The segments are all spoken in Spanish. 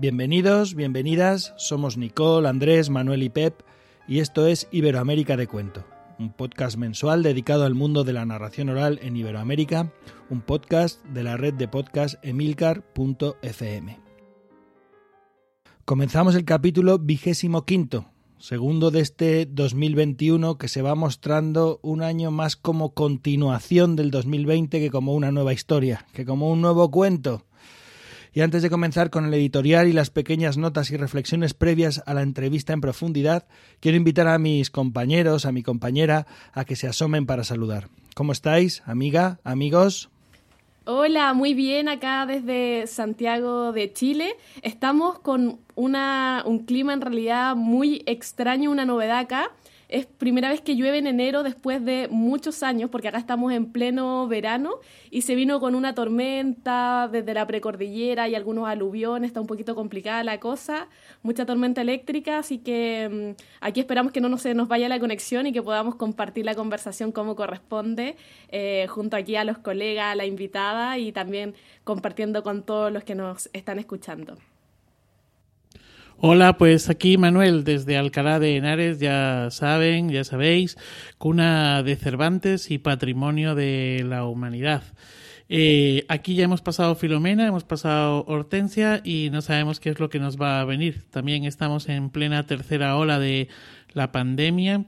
Bienvenidos, bienvenidas, somos Nicole, Andrés, Manuel y Pep y esto es Iberoamérica de Cuento, un podcast mensual dedicado al mundo de la narración oral en Iberoamérica, un podcast de la red de podcast emilcar.fm. Comenzamos el capítulo vigésimo quinto, segundo de este 2021 que se va mostrando un año más como continuación del 2020 que como una nueva historia, que como un nuevo cuento. Y antes de comenzar con el editorial y las pequeñas notas y reflexiones previas a la entrevista en profundidad, quiero invitar a mis compañeros, a mi compañera, a que se asomen para saludar. ¿Cómo estáis, amiga, amigos? Hola, muy bien acá desde Santiago de Chile. Estamos con una, un clima en realidad muy extraño, una novedad acá. Es primera vez que llueve en enero después de muchos años, porque acá estamos en pleno verano y se vino con una tormenta desde la precordillera y algunos aluviones, está un poquito complicada la cosa, mucha tormenta eléctrica, así que mm, aquí esperamos que no nos, vaya la conexión y que podamos compartir la conversación como corresponde, eh, junto aquí a los colegas, a la invitada y también compartiendo con todos los que nos están escuchando. Hola, pues aquí Manuel desde Alcalá de Henares, ya saben, ya sabéis, cuna de Cervantes y patrimonio de la humanidad. Eh, aquí ya hemos pasado Filomena, hemos pasado Hortensia y no sabemos qué es lo que nos va a venir. También estamos en plena tercera ola de la pandemia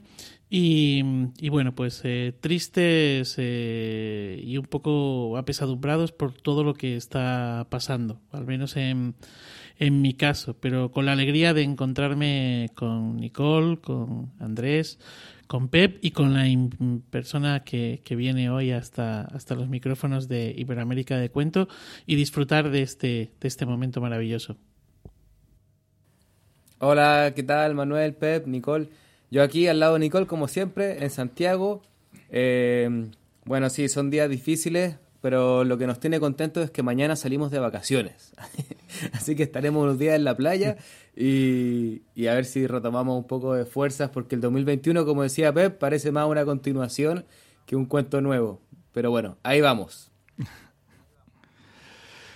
y, bueno, pues eh, tristes eh, y un poco apesadumbrados por todo lo que está pasando, al menos en en mi caso, pero con la alegría de encontrarme con Nicole, con Andrés, con Pep y con la persona que, que, viene hoy hasta, hasta los micrófonos de Iberoamérica de Cuento y disfrutar de este, de este momento maravilloso. Hola, ¿qué tal Manuel, Pep, Nicole? Yo aquí al lado de Nicole, como siempre, en Santiago. Eh, bueno, sí, son días difíciles, pero lo que nos tiene contentos es que mañana salimos de vacaciones. Así que estaremos unos días en la playa y, a ver si retomamos un poco de fuerzas, porque el 2021, como decía Pep, parece más una continuación que un cuento nuevo. Pero bueno, ahí vamos.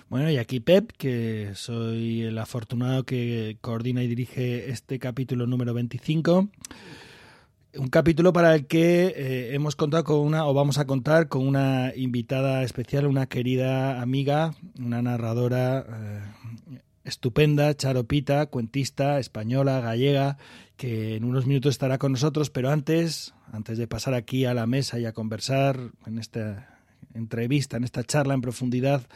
Bueno, y aquí Pep, que soy el afortunado que coordina y dirige este capítulo número 25 un capítulo para el que eh, hemos contado con una, o vamos a contar con una invitada especial, una querida amiga, una narradora eh, estupenda, charopita, cuentista, española, gallega, que en unos minutos estará con nosotros, pero antes, antes de pasar aquí a la mesa y a conversar en esta entrevista, en esta charla en profundidad,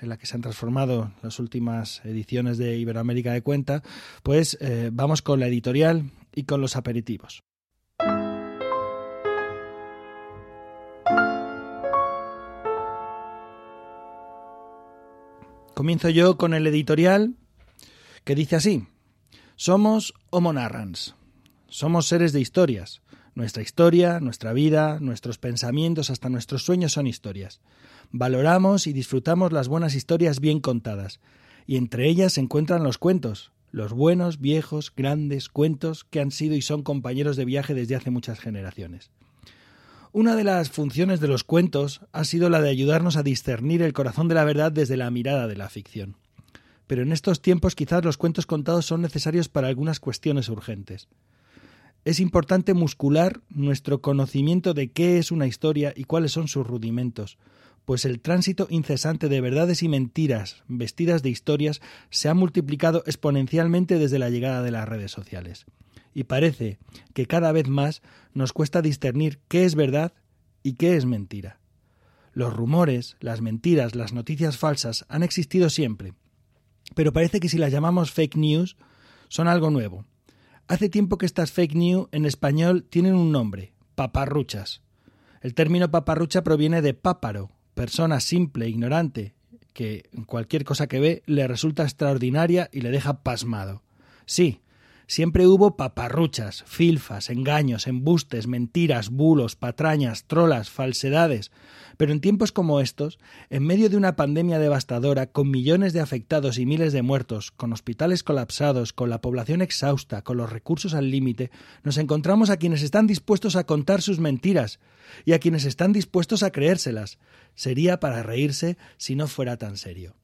en la que se han transformado las últimas ediciones de Iberoamérica de Cuenta, pues eh, vamos con la editorial y con los aperitivos. Comienzo yo con el editorial que dice así. Somos Homo narrans. Somos seres de historias. Nuestra historia, nuestra vida, nuestros pensamientos, hasta nuestros sueños son historias. Valoramos y disfrutamos las buenas historias bien contadas, y entre ellas se encuentran los cuentos, los buenos, viejos, grandes cuentos que han sido y son compañeros de viaje desde hace muchas generaciones. Una de las funciones de los cuentos ha sido la de ayudarnos a discernir el corazón de la verdad desde la mirada de la ficción. Pero en estos tiempos quizás los cuentos contados son necesarios para algunas cuestiones urgentes. Es importante muscular nuestro conocimiento de qué es una historia y cuáles son sus rudimentos, pues el tránsito incesante de verdades y mentiras vestidas de historias se ha multiplicado exponencialmente desde la llegada de las redes sociales y parece que cada vez más nos cuesta discernir qué es verdad y qué es mentira. Los rumores, las mentiras, las noticias falsas han existido siempre, pero parece que si las llamamos fake news son algo nuevo. Hace tiempo que estas fake news en español tienen un nombre, paparruchas. El término paparrucha proviene de páparo, persona simple, ignorante, que cualquier cosa que ve le resulta extraordinaria y le deja pasmado. Sí, Siempre hubo paparruchas, filfas, engaños, embustes, mentiras, bulos, patrañas, trolas, falsedades. Pero en tiempos como estos, en medio de una pandemia devastadora, con millones de afectados y miles de muertos, con hospitales colapsados, con la población exhausta, con los recursos al límite, nos encontramos a quienes están dispuestos a contar sus mentiras y a quienes están dispuestos a creérselas. Sería para reírse si no fuera tan serio.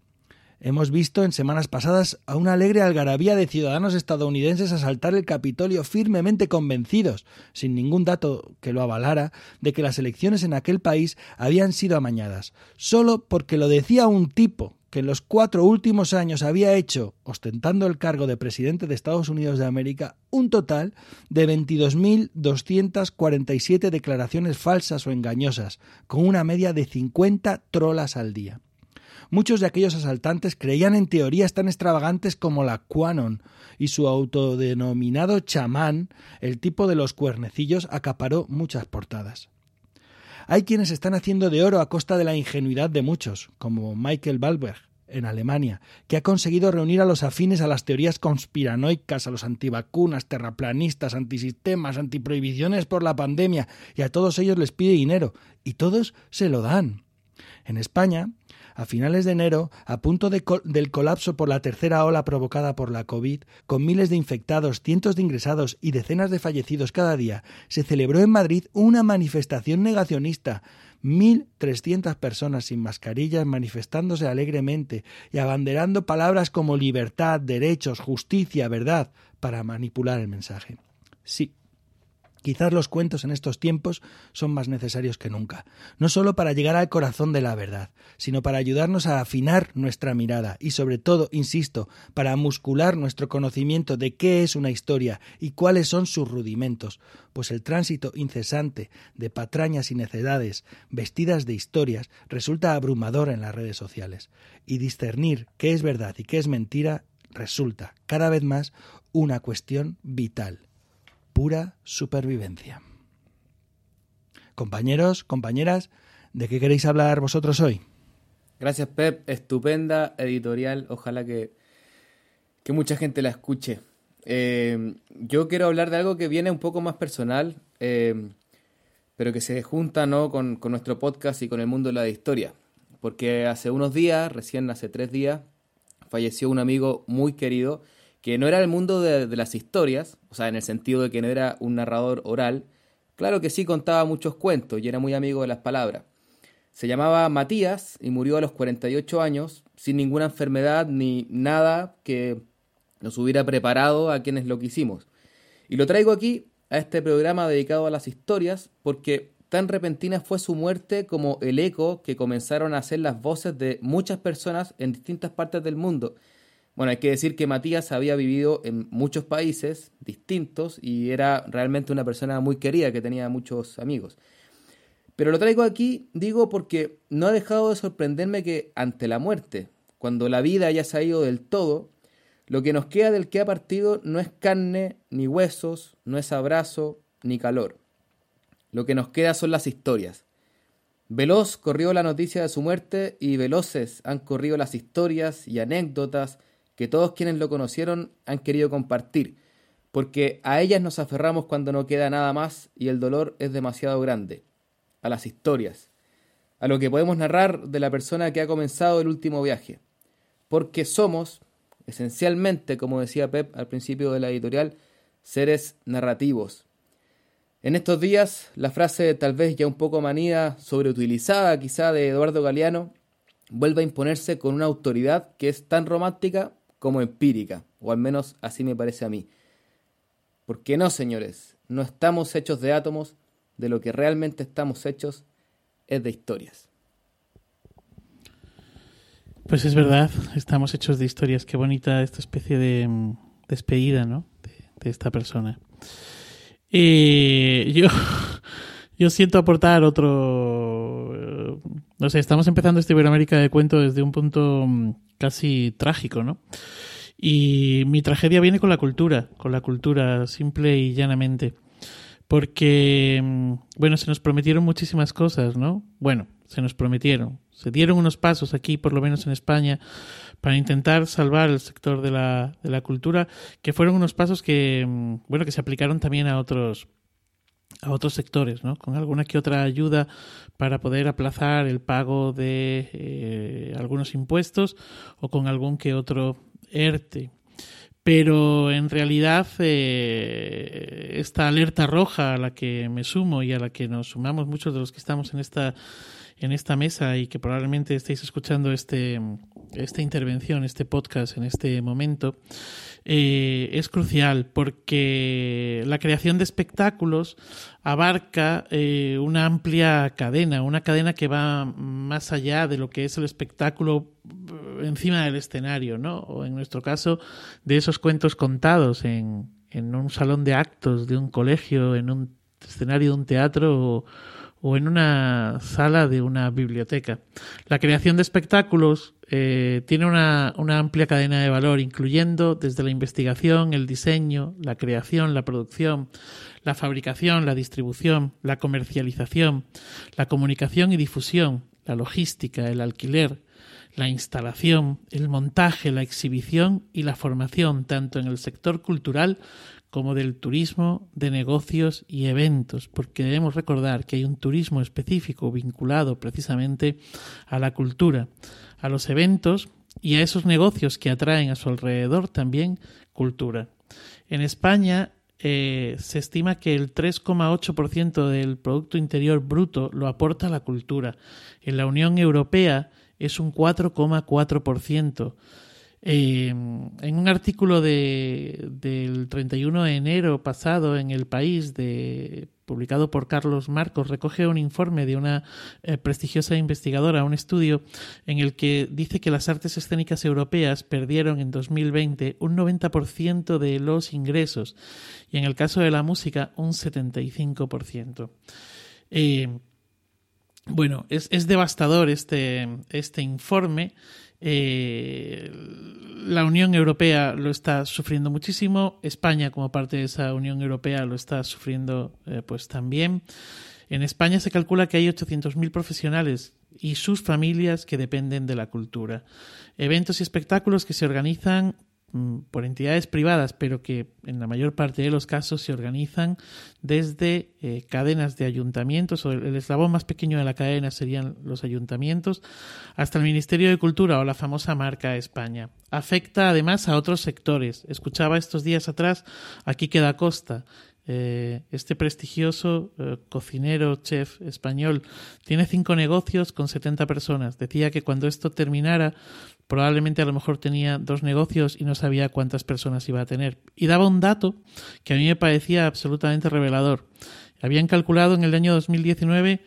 Hemos visto en semanas pasadas a una alegre algarabía de ciudadanos estadounidenses asaltar el Capitolio firmemente convencidos, sin ningún dato que lo avalara, de que las elecciones en aquel país habían sido amañadas, solo porque lo decía un tipo que en los cuatro últimos años había hecho, ostentando el cargo de presidente de Estados Unidos de América, un total de 22.247 declaraciones falsas o engañosas, con una media de 50 trolas al día. Muchos de aquellos asaltantes creían en teorías tan extravagantes como la Quanon, y su autodenominado chamán, el tipo de los cuernecillos, acaparó muchas portadas. Hay quienes están haciendo de oro a costa de la ingenuidad de muchos, como Michael Balberg, en Alemania, que ha conseguido reunir a los afines a las teorías conspiranoicas, a los antivacunas, terraplanistas, antisistemas, antiprohibiciones por la pandemia, y a todos ellos les pide dinero, y todos se lo dan. En España, a finales de enero, a punto del colapso por la tercera ola provocada por la COVID, con miles de infectados, cientos de ingresados y decenas de fallecidos cada día, se celebró en Madrid una manifestación negacionista. 1.300 personas sin mascarillas manifestándose alegremente y abanderando palabras como libertad, derechos, justicia, verdad, para manipular el mensaje. Sí, Quizás los cuentos en estos tiempos son más necesarios que nunca, no solo para llegar al corazón de la verdad, sino para ayudarnos a afinar nuestra mirada y sobre todo, insisto, para muscular nuestro conocimiento de qué es una historia y cuáles son sus rudimentos, pues el tránsito incesante de patrañas y necedades vestidas de historias resulta abrumador en las redes sociales, y discernir qué es verdad y qué es mentira resulta cada vez más una cuestión vital pura supervivencia. Compañeros, compañeras, ¿de qué queréis hablar vosotros hoy? Gracias, Pep. Estupenda editorial. Ojalá que, que mucha gente la escuche. Eh, yo quiero hablar de algo que viene un poco más personal, eh, pero que se junta ¿no? Con, con, nuestro podcast y con el mundo de la historia. Porque hace unos días, recién hace tres días, falleció un amigo muy querido que no era el mundo de, las historias, o sea, en el sentido de que no era un narrador oral, claro que sí contaba muchos cuentos y era muy amigo de las palabras. Se llamaba Matías y murió a los 48 años, sin ninguna enfermedad ni nada que nos hubiera preparado a quienes lo quisimos. Y lo traigo aquí, a este programa dedicado a las historias, porque tan repentina fue su muerte como el eco que comenzaron a hacer las voces de muchas personas en distintas partes del mundo, bueno, hay que decir que Matías había vivido en muchos países distintos y era realmente una persona muy querida que tenía muchos amigos. Pero lo traigo aquí, digo, porque no ha dejado de sorprenderme que ante la muerte, cuando la vida haya salido del todo, lo que nos queda del que ha partido no es carne, ni huesos, no es abrazo, ni calor. Lo que nos queda son las historias. Veloz corrió la noticia de su muerte y veloces han corrido las historias y anécdotas que todos quienes lo conocieron han querido compartir, porque a ellas nos aferramos cuando no queda nada más y el dolor es demasiado grande, a las historias, a lo que podemos narrar de la persona que ha comenzado el último viaje, porque somos, esencialmente, como decía Pep al principio de la editorial, seres narrativos. En estos días, la frase tal vez ya un poco manía, sobreutilizada quizá de Eduardo Galeano, vuelve a imponerse con una autoridad que es tan romántica como empírica, o al menos así me parece a mí. Porque no, señores, no estamos hechos de átomos, de lo que realmente estamos hechos es de historias. Pues es verdad, estamos hechos de historias. Qué bonita esta especie de mm, despedida, ¿no? De, esta persona. Eh, yo, yo siento aportar otro. Eh, no sé, estamos empezando este Iberoamérica de cuento desde un punto mm, casi trágico, ¿no? Y mi tragedia viene con la cultura, con la cultura, simple y llanamente. Porque, mm, bueno, se nos prometieron muchísimas cosas, ¿no? Bueno, se nos prometieron. Se dieron unos pasos aquí, por lo menos en España, para intentar salvar el sector de la, de la cultura, que fueron unos pasos que, mm, bueno, que se aplicaron también a otros, a otros sectores, ¿no? Con alguna que otra ayuda para poder aplazar el pago de eh, algunos impuestos o con algún que otro ERTE. Pero en realidad eh, esta alerta roja a la que me sumo y a la que nos sumamos muchos de los que estamos en esta en esta mesa y que probablemente estéis escuchando este, esta intervención, este podcast en este momento, eh, es crucial porque la creación de espectáculos abarca eh, una amplia cadena, una cadena que va más allá de lo que es el espectáculo eh, encima del escenario, ¿no? O en nuestro caso, de esos cuentos contados en, en un salón de actos de un colegio, en un escenario de un teatro o en una sala de una biblioteca. La creación de espectáculos eh, tiene una, una, amplia cadena de valor, incluyendo desde la investigación, el diseño, la creación, la producción, la fabricación, la distribución, la comercialización, la comunicación y difusión, la logística, el alquiler, la instalación, el montaje, la exhibición y la formación, tanto en el sector cultural como del turismo, de negocios y eventos, porque debemos recordar que hay un turismo específico vinculado precisamente a la cultura, a los eventos y a esos negocios que atraen a su alrededor también cultura. En España eh, se estima que el 3,8% del Producto Interior Bruto lo aporta la cultura. En la Unión Europea es un 4,4%. Eh, en un artículo de, del 31 de enero pasado en El País, de, publicado por Carlos Marcos, recoge un informe de una eh, prestigiosa investigadora, un estudio en el que dice que las artes escénicas europeas perdieron en 2020 un 90% de los ingresos y en el caso de la música un 75%. Eh, bueno, es, es devastador este, este informe eh, la Unión Europea lo está sufriendo muchísimo, España como parte de esa Unión Europea lo está sufriendo eh, pues también. En España se calcula que hay 800.000 profesionales y sus familias que dependen de la cultura. Eventos y espectáculos que se organizan por entidades privadas, pero que en la mayor parte de los casos se organizan desde eh, cadenas de ayuntamientos, o el, eslabón más pequeño de la cadena serían los ayuntamientos, hasta el Ministerio de Cultura o la famosa marca España. Afecta además a otros sectores. Escuchaba estos días atrás aquí queda Costa, eh, este prestigioso eh, cocinero, chef español, tiene cinco negocios con 70 personas. Decía que cuando esto terminara, probablemente a lo mejor tenía dos negocios y no sabía cuántas personas iba a tener. Y daba un dato que a mí me parecía absolutamente revelador. Habían calculado en el año 2019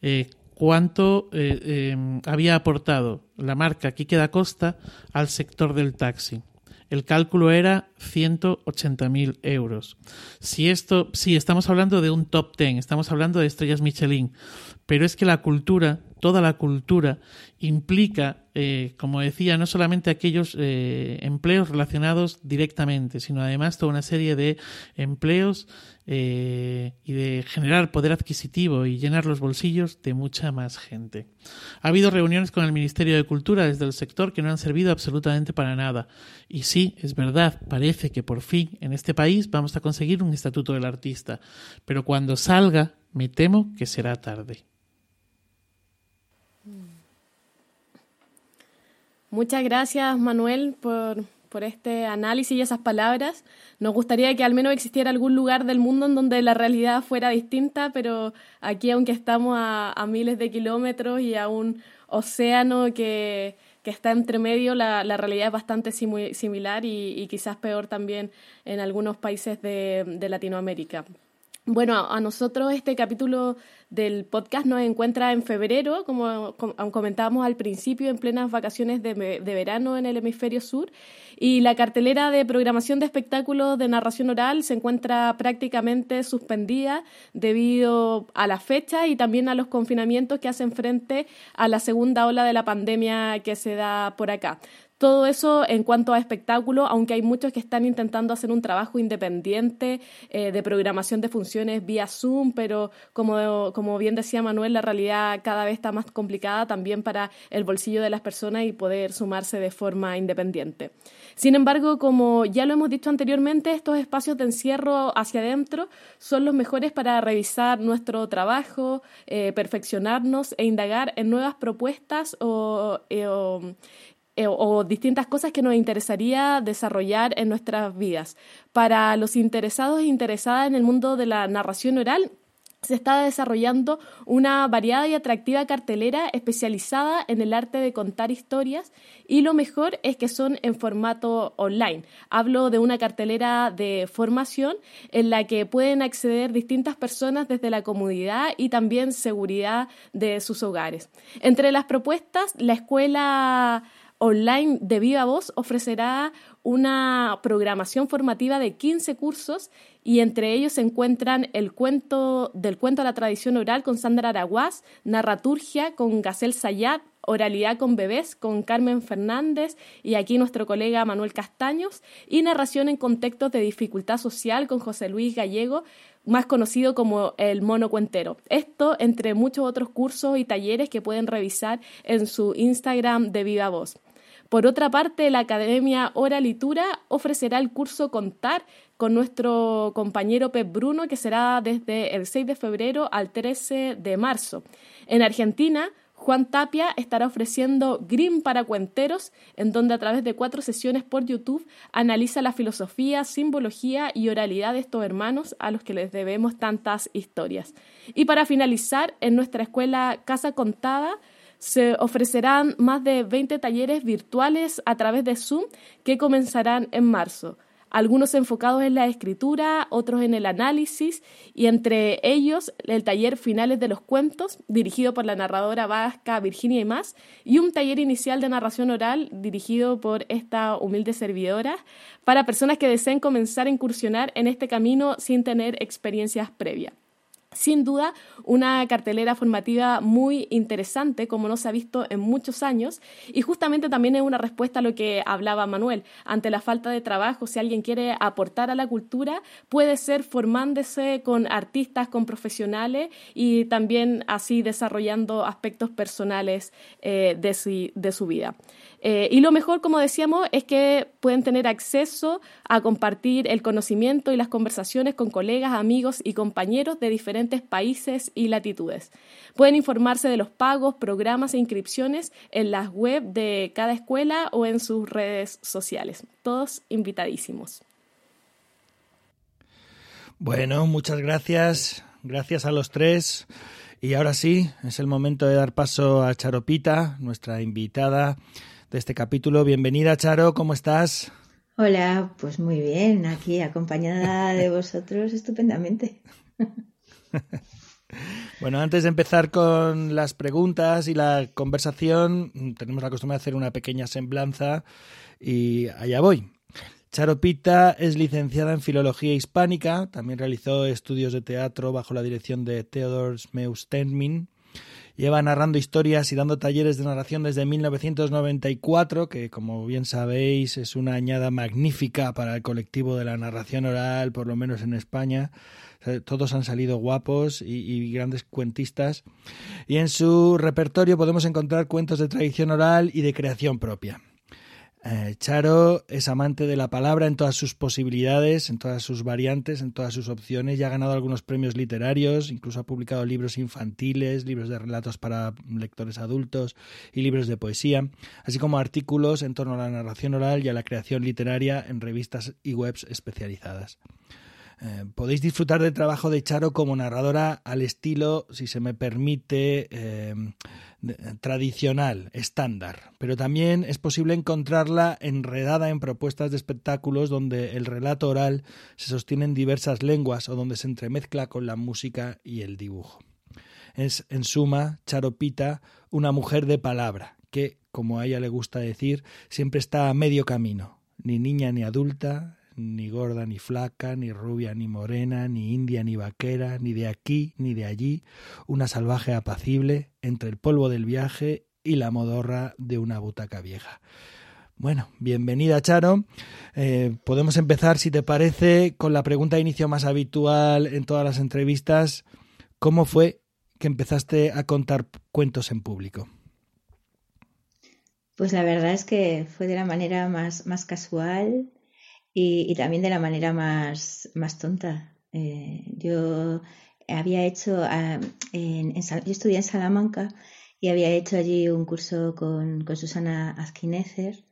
eh, cuánto había aportado la marca Quique da Costa al sector del taxi. El cálculo era 180.000 euros. Si esto, sí, estamos hablando de un top 10, estamos hablando de estrellas Michelin, pero es que la cultura, toda la cultura, implica, eh, como decía, no solamente aquellos eh, empleos relacionados directamente, sino además toda una serie de empleos eh, y de generar poder adquisitivo y llenar los bolsillos de mucha más gente. Ha habido reuniones con el Ministerio de Cultura desde el sector que no han servido absolutamente para nada. Y sí, es verdad, parece que por fin en este país vamos a conseguir un estatuto del artista, pero cuando salga me temo que será tarde. Muchas gracias, Manuel, por, por este análisis y esas palabras. Nos gustaría que al menos existiera algún lugar del mundo en donde la realidad fuera distinta, pero aquí, aunque estamos a, miles de kilómetros y a un océano que, está entre medio, la, realidad es bastante similar y, quizás peor también en algunos países de Latinoamérica. Bueno, a nosotros este capítulo del podcast nos encuentra en febrero, como, comentábamos al principio, en plenas vacaciones de, verano en el hemisferio sur, y la cartelera de programación de espectáculos de narración oral se encuentra prácticamente suspendida debido a la fecha y también a los confinamientos que hacen frente a la segunda ola de la pandemia que se da por acá. Todo eso en cuanto a espectáculo, aunque hay muchos que están intentando hacer un trabajo independiente eh, de programación de funciones vía Zoom, pero como, como bien decía Manuel, la realidad cada vez está más complicada también para el bolsillo de las personas y poder sumarse de forma independiente. Sin embargo, como ya lo hemos dicho anteriormente, estos espacios de encierro hacia adentro son los mejores para revisar nuestro trabajo, eh, perfeccionarnos e indagar en nuevas propuestas o, eh, o eh, o distintas cosas que nos interesaría desarrollar en nuestras vidas. Para los interesados e interesadas en el mundo de la narración oral, se está desarrollando una variada y atractiva cartelera especializada en el arte de contar historias y lo mejor es que son en formato online. Hablo de una cartelera de formación en la que pueden acceder distintas personas desde la comodidad y también seguridad de sus hogares. Entre las propuestas, la escuela online de Viva Voz ofrecerá una programación formativa de 15 cursos y entre ellos se encuentran el cuento del cuento a la tradición oral con Sandra Araguaz, narraturgia con Gacel Sayat, oralidad con bebés con Carmen Fernández y aquí nuestro colega Manuel Castaños y narración en contextos de dificultad social con José Luis Gallego, más conocido como el mono cuentero. Esto entre muchos otros cursos y talleres que pueden revisar en su Instagram de Viva Voz. Por otra parte, la Academia Oralitura ofrecerá el curso Contar con nuestro compañero Pep Bruno, que será desde el 6 de febrero al 13 de marzo. En Argentina, Juan Tapia estará ofreciendo Green para cuenteros, en donde a través de cuatro sesiones por YouTube analiza la filosofía, simbología y oralidad de estos hermanos a los que les debemos tantas historias. Y para finalizar, en nuestra escuela Casa Contada, se ofrecerán más de 20 talleres virtuales a través de Zoom que comenzarán en marzo. Algunos enfocados en la escritura, otros en el análisis y entre ellos el taller Finales de los Cuentos, dirigido por la narradora vasca Virginia y más, y un taller inicial de narración oral dirigido por esta humilde servidora para personas que deseen comenzar a incursionar en este camino sin tener experiencias previas. Sin duda, una cartelera formativa muy interesante, como no se ha visto en muchos años, y justamente también es una respuesta a lo que hablaba Manuel. Ante la falta de trabajo, si alguien quiere aportar a la cultura, puede ser formándose con artistas, con profesionales y también así desarrollando aspectos personales eh, de su vida. Eh, y lo mejor, como decíamos, es que pueden tener acceso a compartir el conocimiento y las conversaciones con colegas, amigos y compañeros de diferentes países y latitudes. Pueden informarse de los pagos, programas e inscripciones en las web de cada escuela o en sus redes sociales. Todos invitadísimos. Bueno, muchas gracias. Gracias a los tres. Y ahora sí, es el momento de dar paso a Charopita, nuestra invitada de este capítulo. Bienvenida, Charo, ¿cómo estás? Hola, pues muy bien, aquí acompañada de vosotros estupendamente. Bueno, antes de empezar con las preguntas y la conversación, tenemos la costumbre de hacer una pequeña semblanza y allá voy. Charo Pita es licenciada en Filología Hispánica, también realizó estudios de teatro bajo la dirección de Theodor Meustenmin Lleva narrando historias y dando talleres de narración desde 1994, que como bien sabéis es una añada magnífica para el colectivo de la narración oral, por lo menos en España. Todos han salido guapos y, y grandes cuentistas. Y en su repertorio podemos encontrar cuentos de tradición oral y de creación propia. Eh, Charo es amante de la palabra en todas sus posibilidades, en todas sus variantes, en todas sus opciones y ha ganado algunos premios literarios, incluso ha publicado libros infantiles, libros de relatos para lectores adultos y libros de poesía, así como artículos en torno a la narración oral y a la creación literaria en revistas y webs especializadas. Eh, podéis disfrutar del trabajo de Charo como narradora al estilo, si se me permite, eh, tradicional, estándar, pero también es posible encontrarla enredada en propuestas de espectáculos donde el relato oral se sostiene en diversas lenguas o donde se entremezcla con la música y el dibujo. Es, en suma, Charo Pita, una mujer de palabra, que, como a ella le gusta decir, siempre está a medio camino, ni niña ni adulta, ni gorda ni flaca, ni rubia ni morena, ni india ni vaquera, ni de aquí ni de allí, una salvaje apacible entre el polvo del viaje y la modorra de una butaca vieja. Bueno, bienvenida Charo. Eh, podemos empezar, si te parece, con la pregunta de inicio más habitual en todas las entrevistas. ¿Cómo fue que empezaste a contar cuentos en público? Pues la verdad es que fue de la manera más, más casual y, también de la manera más, más tonta. Eh, yo había hecho, ah, en, yo estudié en Salamanca y había hecho allí un curso con, con Susana Azquinecer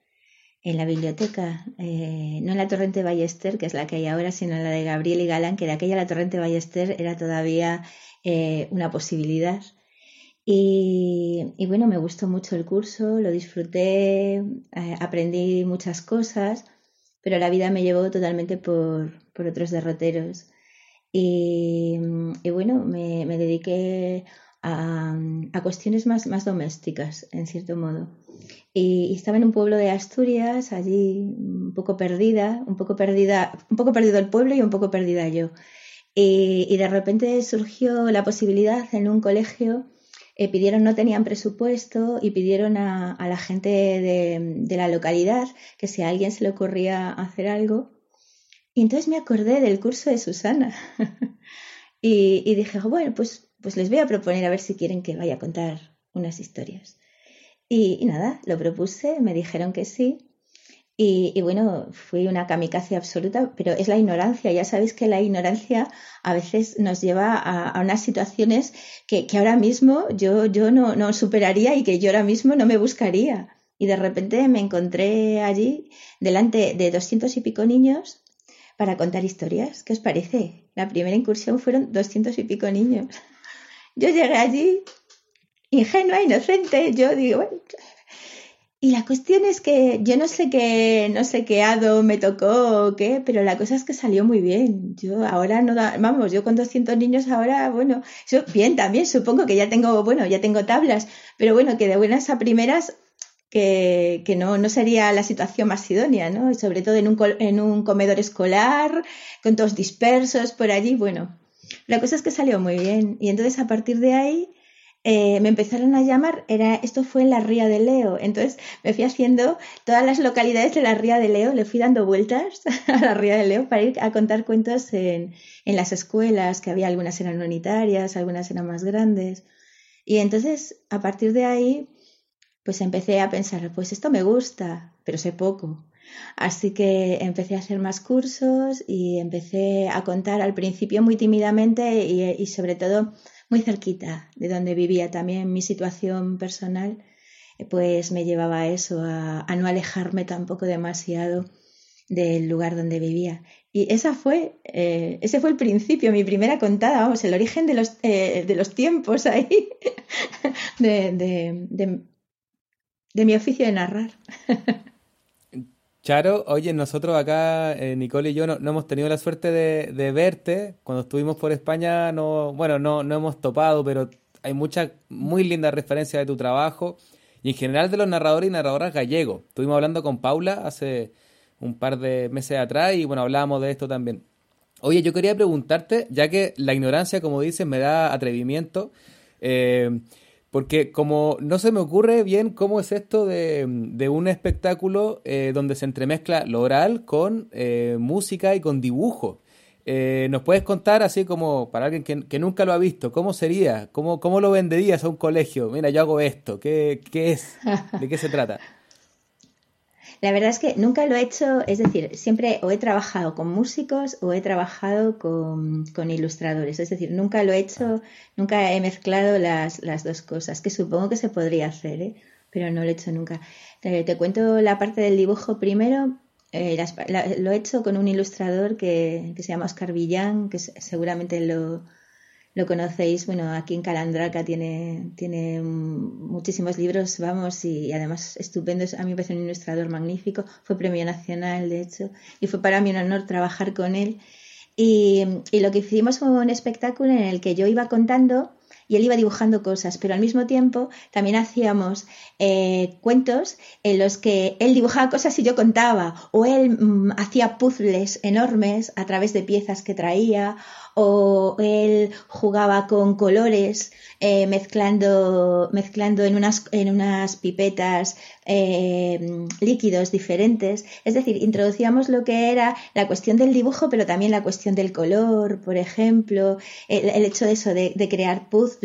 en la biblioteca, eh, no en la Torrente Ballester, que es la que hay ahora, sino en la de Gabriel y Galán, que de aquella la Torrente Ballester era todavía eh, una posibilidad. Y, bueno, me gustó mucho el curso, lo disfruté, eh, aprendí muchas cosas, pero la vida me llevó totalmente por, otros derroteros. Y, bueno, me, dediqué a, cuestiones más, más domésticas, en cierto modo. Y, estaba en un pueblo de Asturias, allí un poco perdida, un poco perdida, un poco perdido el pueblo y un poco perdida yo. Y, de repente surgió la posibilidad en un colegio, eh, pidieron, no tenían presupuesto y pidieron a, la gente de, la localidad que si a alguien se le ocurría hacer algo. Y entonces me acordé del curso de Susana y, dije, bueno, pues, pues les voy a proponer a ver si quieren que vaya a contar unas historias. Y, nada, lo propuse, me dijeron que sí. Y, bueno, fui una kamikaze absoluta, pero es la ignorancia. Ya sabéis que la ignorancia a veces nos lleva a, unas situaciones que, ahora mismo yo, yo no, no, superaría y que yo ahora mismo no me buscaría. Y de repente me encontré allí delante de doscientos y pico niños para contar historias. ¿Qué os parece? La primera incursión fueron doscientos y pico niños. Yo llegué allí ingenua, inocente, yo digo, bueno, y la cuestión es que yo no sé qué, no sé qué hado me tocó o qué, pero la cosa es que salió muy bien. Yo ahora no, vamos, yo con 200 niños ahora, bueno, yo bien también, supongo que ya tengo, bueno, ya tengo tablas, pero bueno, que de buenas a primeras que, que no, no sería la situación más idónea, ¿no? sobre todo en un, en un comedor escolar, con todos dispersos por allí, bueno. La cosa es que salió muy bien. Y entonces a partir de ahí eh, me empezaron a llamar, era, esto fue en la Ría de Leo, entonces me fui haciendo todas las localidades de la Ría de Leo, le fui dando vueltas a la Ría de Leo para ir a contar cuentos en, en las escuelas, que había algunas eran unitarias, algunas eran más grandes. Y entonces, a partir de ahí, pues empecé a pensar, pues esto me gusta, pero sé poco. Así que empecé a hacer más cursos y empecé a contar al principio muy tímidamente y, y sobre todo muy cerquita de donde vivía. También mi situación personal eh, pues me llevaba a eso, a, no alejarme tampoco demasiado del lugar donde vivía. Y esa fue, eh, ese fue el principio, mi primera contada, vamos, el origen de los, eh, de los tiempos ahí, de, de, de mi oficio de narrar. Charo, oye, nosotros acá, eh, Nicole y yo, no, hemos tenido la suerte de, verte. Cuando estuvimos por España, no, bueno, no, no hemos topado, pero hay muchas muy lindas referencias de tu trabajo y en general de los narradores y narradoras gallegos. Estuvimos hablando con Paula hace un par de meses atrás y bueno, hablábamos de esto también. Oye, yo quería preguntarte, ya que la ignorancia, como dices, me da atrevimiento. Eh, porque como no se me ocurre bien cómo es esto de, un espectáculo eh, donde se entremezcla lo oral con eh, música y con dibujo. Eh, ¿Nos puedes contar, así como para alguien que, nunca lo ha visto, cómo sería? ¿Cómo, ¿Cómo lo venderías a un colegio? Mira, yo hago esto. ¿Qué, qué es? ¿De qué se trata? La verdad es que nunca lo he hecho, es decir, siempre o he trabajado con músicos o he trabajado con, ilustradores, es decir, nunca lo he hecho, nunca he mezclado las, dos cosas, que supongo que se podría hacer, ¿eh? pero no lo he hecho nunca. Te, cuento la parte del dibujo primero. Eh, lo he hecho con un ilustrador que, que se llama Oscar Villán, que seguramente lo, lo conocéis, bueno, aquí en Calandraca tiene, tiene muchísimos libros, vamos, y además estupendo, a mí me parece un ilustrador magnífico, fue premio nacional, de hecho, y fue para mí un honor trabajar con él. Y, y lo que hicimos fue un espectáculo en el que yo iba contando y él iba dibujando cosas, pero al mismo tiempo también hacíamos eh, cuentos en los que él dibujaba cosas y yo contaba, o él mm, hacía puzzles enormes a través de piezas que traía, o él jugaba con colores eh, mezclando, mezclando en, unas, en unas pipetas eh, líquidos diferentes. Es decir, introducíamos lo que era la cuestión del dibujo, pero también la cuestión del color, por ejemplo, el, hecho de eso, de, crear puzzles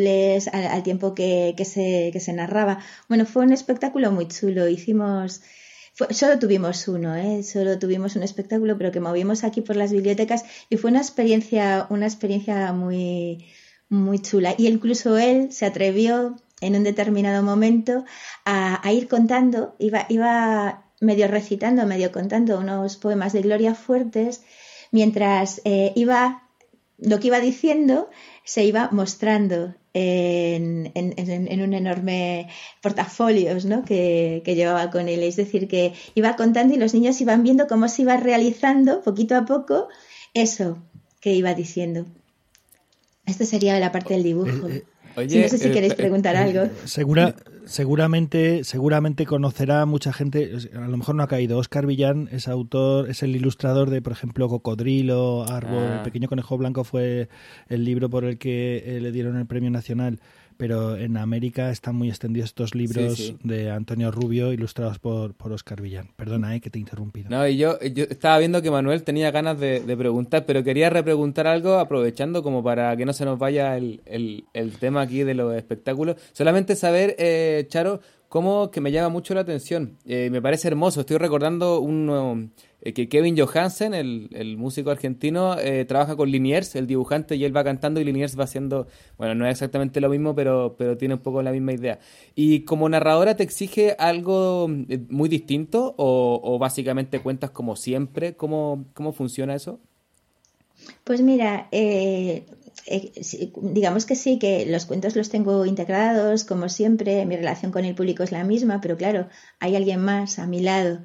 al, tiempo que, se, que se narraba. Bueno, fue un espectáculo muy chulo. Hicimos solo tuvimos uno, ¿eh? solo tuvimos un espectáculo, pero que movimos aquí por las bibliotecas y fue una experiencia, una experiencia muy, muy chula. Y incluso él se atrevió en un determinado momento a, ir contando, iba, iba medio recitando, medio contando unos poemas de Gloria Fuertes, mientras eh, iba, lo que iba diciendo se iba mostrando en, un enorme portafolios ¿no? que, llevaba con él. Es decir, que iba contando y los niños iban viendo cómo se iba realizando poquito a poco eso que iba diciendo. Esto sería la parte del dibujo. Eh, eh, no sé si queréis preguntar algo. Segura, seguramente, seguramente conocerá mucha gente, a lo mejor no ha caído. Oscar Villán es autor, es el ilustrador de, por ejemplo, Cocodrilo, Árbol, El ah. pequeño conejo blanco fue el libro por el que eh, le dieron el premio nacional pero en América están muy extendidos estos libros de Antonio Rubio ilustrados por, por Oscar Villán. Perdona, eh, que te he interrumpido. No, y yo, yo estaba viendo que Manuel tenía ganas de, preguntar, pero quería repreguntar algo aprovechando como para que no se nos vaya el, el, tema aquí de los espectáculos. Solamente saber, eh, Charo, cómo que me llama mucho la atención. Eh, me parece hermoso. Estoy recordando un eh, que Kevin Johansen, el, músico argentino, eh, trabaja con Liniers, el dibujante, y él va cantando y Liniers va haciendo, bueno, no es exactamente lo mismo, pero, pero tiene un poco la misma idea. ¿Y como narradora te exige algo eh, muy distinto o, básicamente cuentas como siempre? ¿Cómo, cómo funciona eso? Pues mira, digamos que sí, que los cuentos los tengo integrados, como siempre, mi relación con el público es la misma, pero claro, hay alguien más a mi lado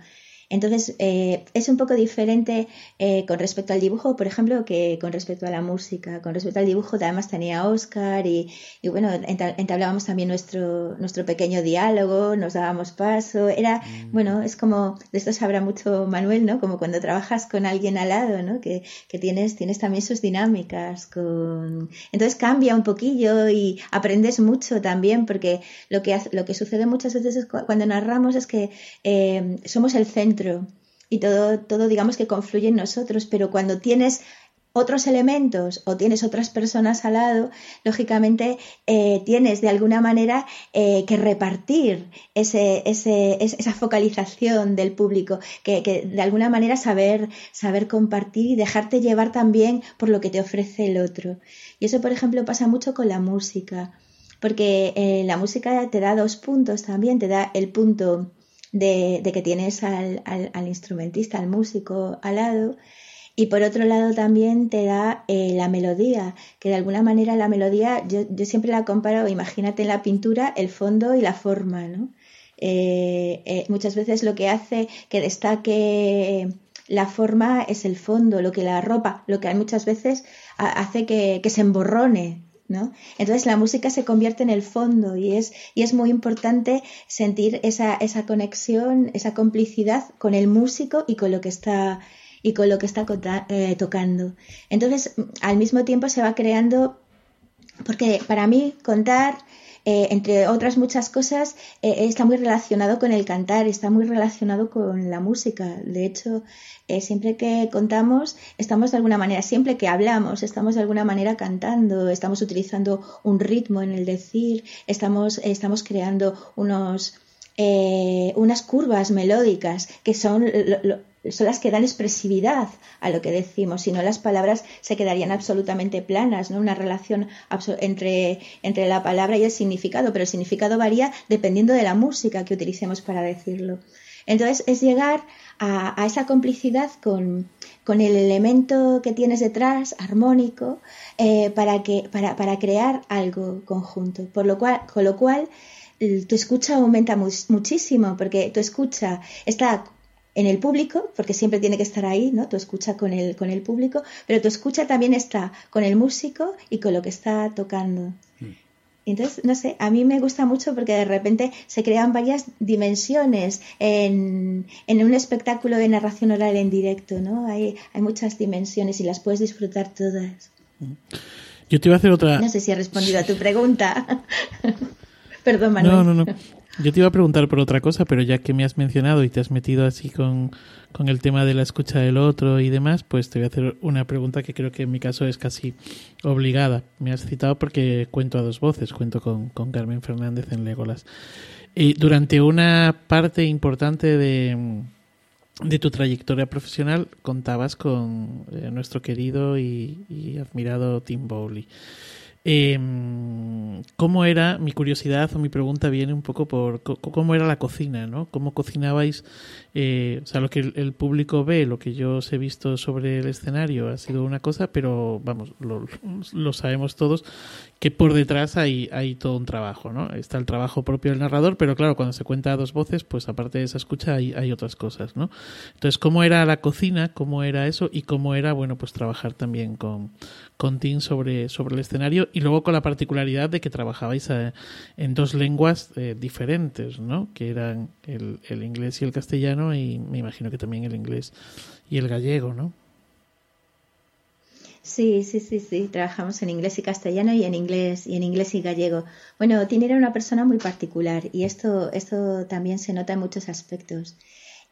entonces, eh, es un poco diferente eh, con respecto al dibujo, por ejemplo, que con respecto a la música. Con respecto al dibujo, además tenía Oscar y, bueno, entablábamos también nuestro, nuestro pequeño diálogo, nos dábamos paso. Era, mm. bueno, es como, de esto sabrá mucho Manuel, ¿no? Como cuando trabajas con alguien al lado, ¿no? Que, que tienes, tienes también sus dinámicas. Con... Entonces cambia un poquillo y aprendes mucho también, porque lo que, lo que sucede muchas veces cuando narramos es que eh, somos el centro y todo, todo digamos que confluye en nosotros, pero cuando tienes otros elementos o tienes otras personas al lado, lógicamente eh, tienes de alguna manera eh, que repartir ese, esa focalización del público, que, de alguna manera saber, saber compartir y dejarte llevar también por lo que te ofrece el otro. Y eso, por ejemplo, pasa mucho con la música, porque eh, la música te da dos puntos también, te da el punto de, que tienes al, al, instrumentista, al músico al lado. Y por otro lado también te da eh, la melodía, que de alguna manera la melodía, yo, yo, siempre la comparo, imagínate en la pintura, el fondo y la forma, ¿no? Eh, eh, muchas veces lo que hace que destaque la forma es el fondo, lo que la ropa, lo que muchas veces hace que, que se emborrone entonces la música se convierte en el fondo y es, y es muy importante sentir esa, esa conexión, esa complicidad con el músico y con lo que está y con lo que está eh, tocando. Entonces, al mismo tiempo se va creando, porque para mí contar eh, entre otras muchas cosas, eh, está muy relacionado con el cantar, está muy relacionado con la música. De hecho, eh, siempre que contamos, estamos de alguna manera, siempre que hablamos, estamos de alguna manera cantando, estamos utilizando un ritmo en el decir, estamos, estamos creando unos, unas curvas melódicas que son son las que dan expresividad a lo que decimos, si no las palabras se quedarían absolutamente planas, ¿no? Una relación entre, entre la palabra y el significado, pero el significado varía dependiendo de la música que utilicemos para decirlo. Entonces es llegar a, esa complicidad con, con, el elemento que tienes detrás, armónico, eh, para, que, para, para, crear algo conjunto. Por lo cual, con lo cual tu escucha aumenta muchísimo, porque tu escucha está en el público, porque siempre tiene que estar ahí, ¿no? Tu escucha con el, con el público, pero tu escucha también está con el músico y con lo que está tocando. Mm. Entonces, no sé, a mí me gusta mucho porque de repente se crean varias dimensiones en, en un espectáculo de narración oral en directo, ¿no? Hay, hay muchas dimensiones y las puedes disfrutar todas. Yo te iba a hacer otra... No sé si he respondido a tu pregunta. Perdón, Manuel. No, no, no. Yo te iba a preguntar por otra cosa, pero ya que me has mencionado y te has metido así con, el tema de la escucha del otro y demás, pues te voy a hacer una pregunta que creo que en mi caso es casi obligada. Me has citado porque cuento a dos voces, cuento con, Carmen Fernández en Legolas. Y durante una parte importante de, de tu trayectoria profesional contabas con eh, nuestro querido y admirado Tim Bowley. Em, ¿Cómo era, mi curiosidad o mi pregunta viene un poco por cómo era la cocina, ¿no? ¿Cómo cocinabais? Eh, o sea, lo que el, público ve, lo que yo os he visto sobre el escenario ha sido una cosa, pero vamos, lo, lo sabemos todos, que por detrás hay, hay todo un trabajo, ¿no? Está el trabajo propio del narrador, pero claro, cuando se cuenta a dos voces, pues aparte de esa escucha hay, hay otras cosas, ¿no? Entonces, ¿cómo era la cocina? ¿Cómo era eso? Y cómo era, bueno, pues trabajar también con, con Tim sobre, sobre el escenario y luego con la particularidad de que trabajabais eh, en dos lenguas eh, diferentes, ¿no? Que eran el, el, inglés y el castellano y me imagino que también el inglés y el gallego, ¿no? Sí, sí, sí, sí. Trabajamos en inglés y castellano y en inglés y en inglés y gallego. Bueno, Tim era una persona muy particular y esto, esto también se nota en muchos aspectos.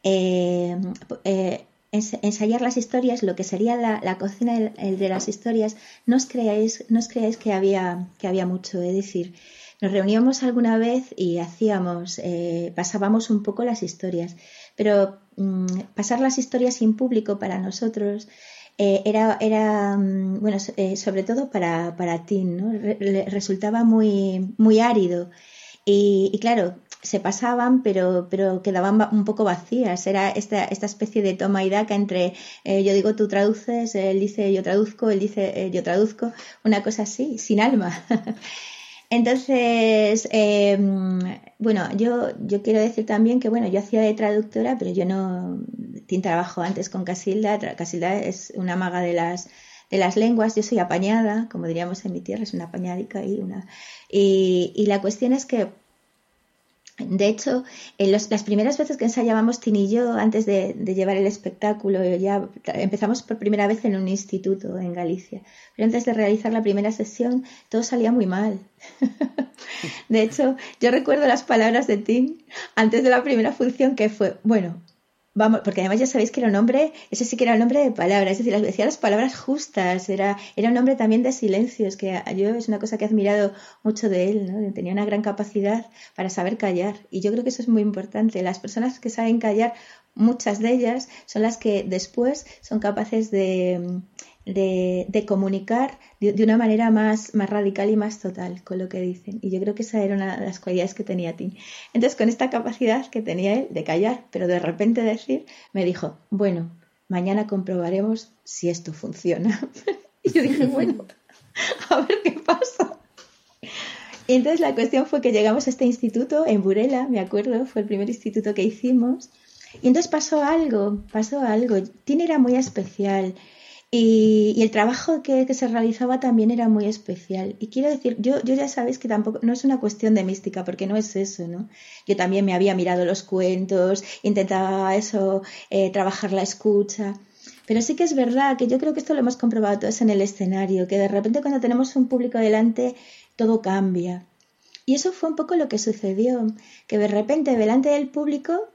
Eh, eh, ensayar las historias, lo que sería la, cocina de las historias, no os creáis, no os creáis que, había, que había mucho. Es decir, nos reuníamos alguna vez y hacíamos, eh, pasábamos un poco las historias, pero mm, pasar las historias sin público para nosotros eh, era, era, mm, bueno, eh, sobre todo para, para Tim, ¿no? resultaba muy, muy árido. y, claro, se pasaban, pero, pero quedaban un poco vacías. Era esta, esta especie de toma y daca entre eh, yo digo tú traduces, él dice yo traduzco, él dice eh, yo traduzco, una cosa así, sin alma. Entonces, em, bueno, yo, yo quiero decir también que, bueno, yo hacía de traductora, pero yo no trabajo antes con Casilda. Casilda es una maga de las, de las lenguas. Yo soy apañada, como diríamos en mi tierra, es una apañadica y una. Y, y la cuestión es que de hecho, en las primeras veces que ensayábamos Tini y yo, antes de, llevar el espectáculo, ya empezamos por primera vez en un instituto en Galicia. Pero antes de realizar la primera sesión, todo salía muy mal. de hecho, yo recuerdo las palabras de Tim antes de la primera función que fue, bueno, Vamos, porque además ya sabéis que era un hombre, ese sí que era un hombre de palabras, es decir, decía las palabras justas, era, era un hombre también de silencios, que yo es una cosa que he admirado mucho de él, ¿no? tenía una gran capacidad para saber callar, y yo creo que eso es muy importante. Las personas que saben callar, muchas de ellas son las que después son capaces de, de, comunicar de, una manera más, más radical y más total con lo que dicen. Y yo creo que esa era una de las cualidades que tenía Tim. Entonces, con esta capacidad que tenía él de callar, pero de repente decir, me dijo, bueno, mañana comprobaremos si esto funciona. y yo dije, bueno, a ver qué pasa. Y entonces la cuestión fue que llegamos a este instituto en Burela, me acuerdo, fue el primer instituto que hicimos. Y entonces pasó algo, pasó algo. Tim era muy especial. Y, el trabajo que, se realizaba también era muy especial. Y quiero decir, yo, ya sabéis que tampoco, no es una cuestión de mística, porque no es eso, ¿no? Yo también me había mirado los cuentos, intentaba eso, eh, trabajar la escucha. Pero sí que es verdad que yo creo que esto lo hemos comprobado todos en el escenario, que de repente cuando tenemos un público delante, todo cambia. Y eso fue un poco lo que sucedió, que de repente delante del público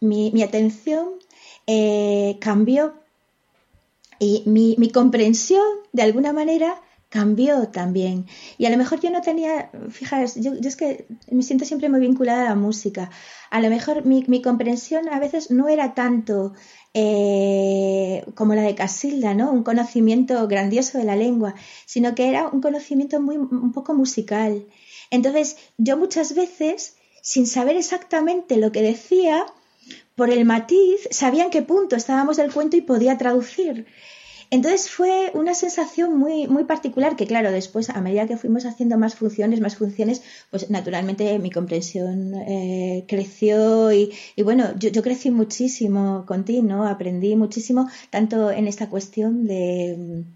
mi, mi atención eh, cambió y mi, comprensión, de alguna manera, cambió también. Y a lo mejor yo no tenía, fíjate, yo, es que me siento siempre muy vinculada a la música. A lo mejor mi, mi comprensión a veces no era tanto eh, como la de Casilda, ¿no? Un conocimiento grandioso de la lengua, sino que era un conocimiento muy, un poco musical. Entonces, yo muchas veces, sin saber exactamente lo que decía, por el matiz, sabía en qué punto estábamos del cuento y podía traducir. Entonces fue una sensación muy, muy particular que, claro, después, a medida que fuimos haciendo más funciones, más funciones, pues naturalmente mi comprensión eh, creció y, bueno, yo, crecí muchísimo ¿no? Aprendí muchísimo, tanto en esta cuestión de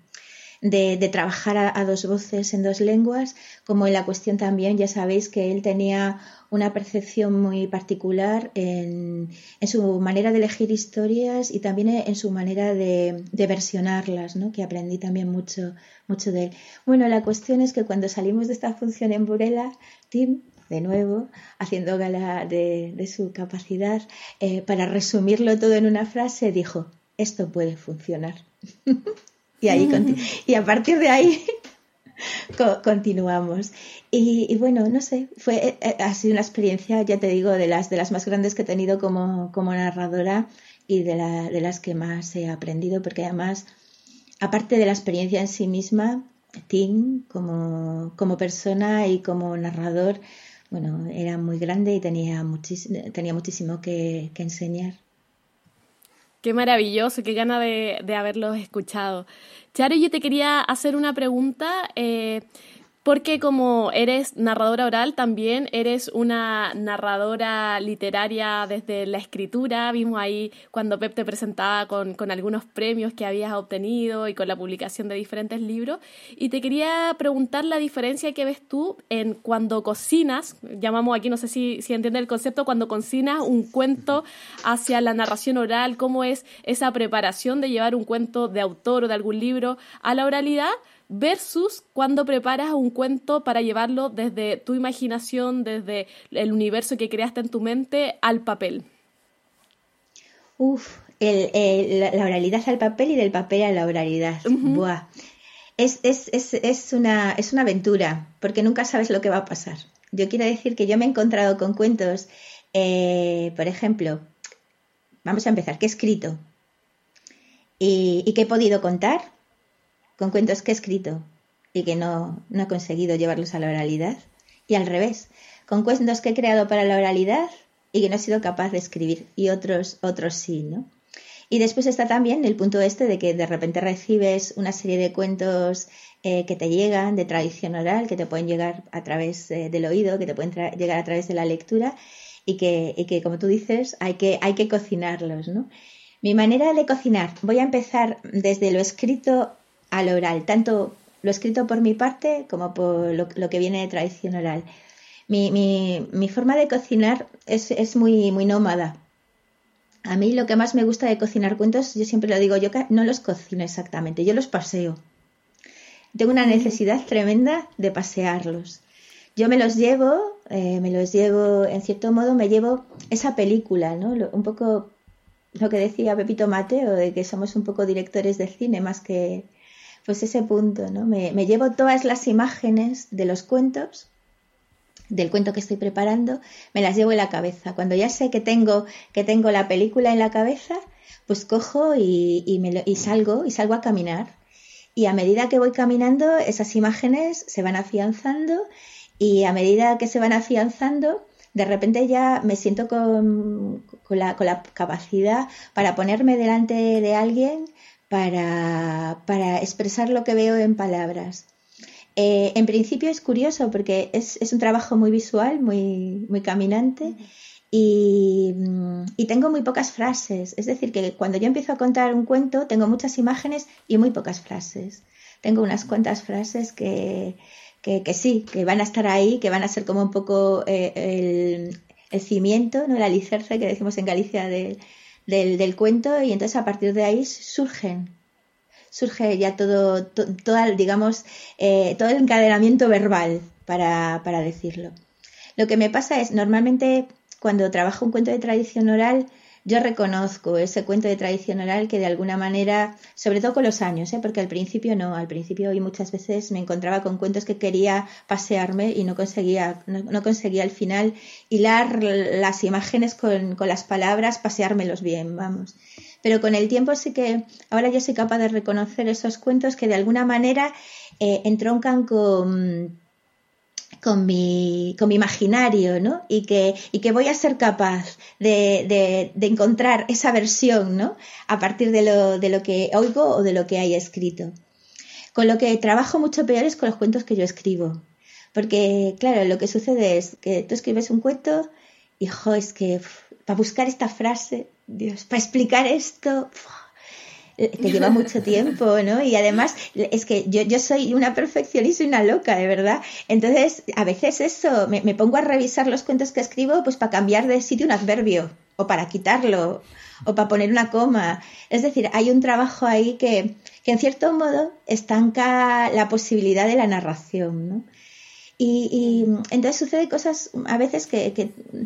de, trabajar a, dos voces en dos lenguas, como en la cuestión también, ya sabéis que él tenía una percepción muy particular en, su manera de elegir historias y también en su manera de, versionarlas, ¿no? que aprendí también mucho, mucho de él. Bueno, la cuestión es que cuando salimos de esta función en Burela, Tim de nuevo, haciendo gala de, su capacidad, eh, para resumirlo todo en una frase, dijo, esto puede funcionar. Y, ahí y a partir de ahí continuamos. Y, bueno, no sé, fue, eh, eh, ha sido una experiencia, ya te digo, de las, de las más grandes que he tenido como, como narradora y de, la, de las que más he aprendido, porque además, aparte de la experiencia en sí misma, Tim, como, como persona y como narrador, bueno, era muy grande y tenía, muchísimo, tenía muchísimo que, enseñar. Qué maravilloso, qué gana de, haberlos escuchado. Charo, yo te quería hacer una pregunta. Eh, porque como eres narradora oral, también eres una narradora literaria desde la escritura. Vimos ahí cuando Pep te presentaba con, con, algunos premios que habías obtenido y con la publicación de diferentes libros. Y te quería preguntar la diferencia que ves tú en cuando cocinas, llamamos aquí, no sé si, si entiendes el concepto, cuando cocinas un cuento hacia la narración oral, cómo es esa preparación de llevar un cuento de autor o de algún libro a la oralidad versus cuando preparas un cuento para llevarlo desde tu imaginación, desde el universo que creaste en tu mente al papel. Uf, la, oralidad al papel y del papel a la oralidad. Buah. Es, es, es, es, una, es una aventura, porque nunca sabes lo que va a pasar. Yo quiero decir que yo me he encontrado con cuentos, eh, por ejemplo, vamos a empezar, ¿qué he escrito? ¿Y, y qué he podido contar? Con cuentos que he escrito y que no, no he conseguido llevarlos a la oralidad. Y al revés, con cuentos que he creado para la oralidad y que no he sido capaz de escribir y otros, otros sí, ¿no? Y después está también el punto este de que de repente recibes una serie de cuentos eh, que te llegan de tradición oral, que te pueden llegar a través eh, del oído, que te pueden llegar a través de la lectura y que, y que, como tú dices, hay que, hay que cocinarlos, ¿no? Mi manera de cocinar, voy a empezar desde lo escrito al oral, tanto lo escrito por mi parte como por lo, que viene de tradición oral. Mi, mi, forma de cocinar es, es, muy, muy nómada. A mí lo que más me gusta de cocinar cuentos, yo siempre lo digo, yo no los cocino exactamente, yo los paseo. Tengo una necesidad tremenda de pasearlos. Yo me los llevo, eh, me los llevo, en cierto modo, me llevo esa película, ¿no? un poco lo que decía Pepito Mateo, de que somos un poco directores de cine más que, pues ese punto, ¿no? Me, llevo todas las imágenes de los cuentos, del cuento que estoy preparando, me las llevo en la cabeza. Cuando ya sé que tengo, que tengo la película en la cabeza, pues cojo y, me y salgo, y salgo a caminar. Y a medida que voy caminando, esas imágenes se van afianzando y a medida que se van afianzando, de repente ya me siento con la, capacidad para ponerme delante de alguien para, expresar lo que veo en palabras. Eh, en principio es curioso porque es, un trabajo muy visual, muy, muy caminante y, y, tengo muy pocas frases. Es decir, que cuando yo empiezo a contar un cuento tengo muchas imágenes y muy pocas frases. Tengo unas cuantas frases que, que, sí, que van a estar ahí, que van a ser como un poco eh, el, el, cimiento, ¿no? el alicerce que decimos en Galicia de, del, cuento y entonces a partir de ahí surgen surge ya todo, digamos, eh, todo el encadenamiento verbal para, para decirlo. Lo que me pasa es, normalmente cuando trabajo un cuento de tradición oral, yo reconozco ese cuento de tradición oral que de alguna manera, sobre todo con los años, ¿eh? porque al principio no, al principio y muchas veces me encontraba con cuentos que quería pasearme y no conseguía, no, conseguía al final hilar las imágenes con, con las palabras, paseármelos bien, vamos. Pero con el tiempo sí que ahora yo soy capaz de reconocer esos cuentos que de alguna manera eh, entroncan con con mi, con mi imaginario, ¿no? Y que, y que voy a ser capaz de, de, encontrar esa versión, ¿no? A partir de lo, de lo que oigo o de lo que hay escrito. Con lo que trabajo mucho peor es con los cuentos que yo escribo. Porque, claro, lo que sucede es que tú escribes un cuento y, jo, es que para buscar esta frase, Dios, para explicar esto, te lleva mucho tiempo, ¿no? Y además es que yo, yo soy una perfeccionista y una loca, de verdad. Entonces, a veces eso, me, pongo a revisar los cuentos que escribo pues para cambiar de sitio un adverbio o para quitarlo o para poner una coma. Es decir, hay un trabajo ahí que, que en cierto modo estanca la posibilidad de la narración, ¿no? Y, entonces sucede cosas a veces que,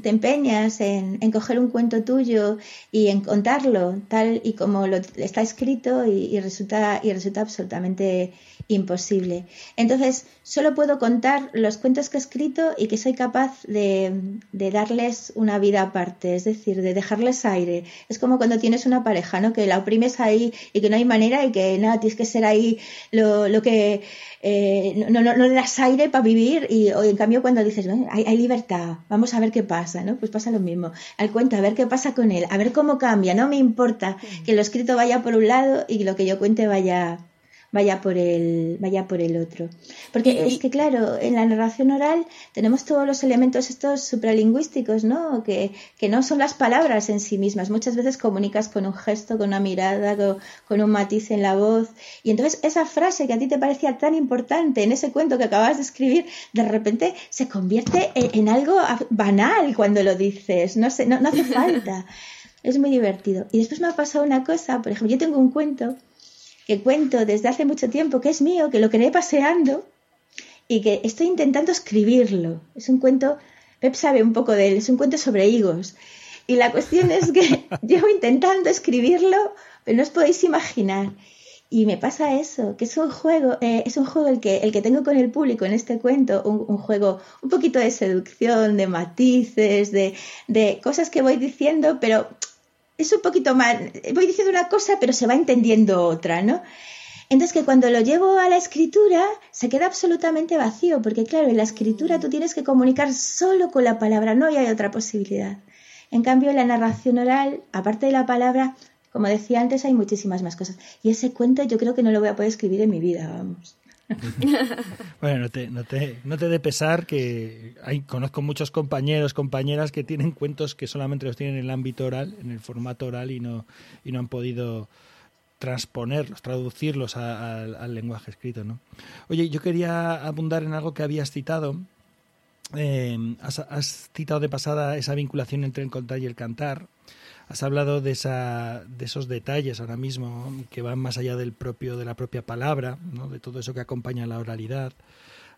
te empeñas en, coger un cuento tuyo y en contarlo tal y como lo, está escrito y, resulta, y resulta absolutamente imposible. Entonces, solo puedo contar los cuentos que he escrito y que soy capaz de, darles una vida aparte, es decir, de dejarles aire. Es como cuando tienes una pareja, ¿no? Que la oprimes ahí y que no hay manera y que nada, tienes que ser ahí lo, lo que eh, no, no, le das aire para vivir y en cambio cuando dices, hay, hay, libertad, vamos a ver qué pasa, ¿no? Pues pasa lo mismo. Al cuento, a ver qué pasa con él, a ver cómo cambia, no me importa que lo escrito vaya por un lado y lo que yo cuente vaya vaya por el, vaya por el otro. Porque es que, claro, en la narración oral tenemos todos los elementos estos supralingüísticos, ¿no? Que, que no son las palabras en sí mismas. Muchas veces comunicas con un gesto, con una mirada, con, un matiz en la voz. Y entonces esa frase que a ti te parecía tan importante en ese cuento que acabas de escribir, de repente se convierte en, algo banal cuando lo dices. No, sé, no, no hace falta. Es muy divertido. Y después me ha pasado una cosa, por ejemplo, yo tengo un cuento que cuento desde hace mucho tiempo, que es mío, que lo creé paseando y que estoy intentando escribirlo. Es un cuento, Pep sabe un poco de él, es un cuento sobre higos. Y la cuestión es que llevo intentando escribirlo, pero no os podéis imaginar. Y me pasa eso, que es un juego, eh, es un juego el que, el que tengo con el público en este cuento, un, juego un poquito de seducción, de matices, de, de, cosas que voy diciendo, pero es un poquito más, voy diciendo una cosa, pero se va entendiendo otra, ¿no? Entonces que cuando lo llevo a la escritura se queda absolutamente vacío, porque claro, en la escritura tú tienes que comunicar solo con la palabra, no hay otra posibilidad. En cambio, en la narración oral, aparte de la palabra, como decía antes, hay muchísimas más cosas. Y ese cuento yo creo que no lo voy a poder escribir en mi vida, vamos. bueno, no te, no te, no te de pesar que hay, conozco muchos compañeros, compañeras que tienen cuentos que solamente los tienen en el ámbito oral, en el formato oral y no, y no han podido transponerlos, traducirlos al lenguaje escrito. ¿no? Oye, yo quería abundar en algo que habías citado. Eh, has, citado de pasada esa vinculación entre el contar y el cantar. Has hablado de, esa, de esos detalles ahora mismo que van más allá del propio, de la propia palabra, ¿no? de todo eso que acompaña la oralidad.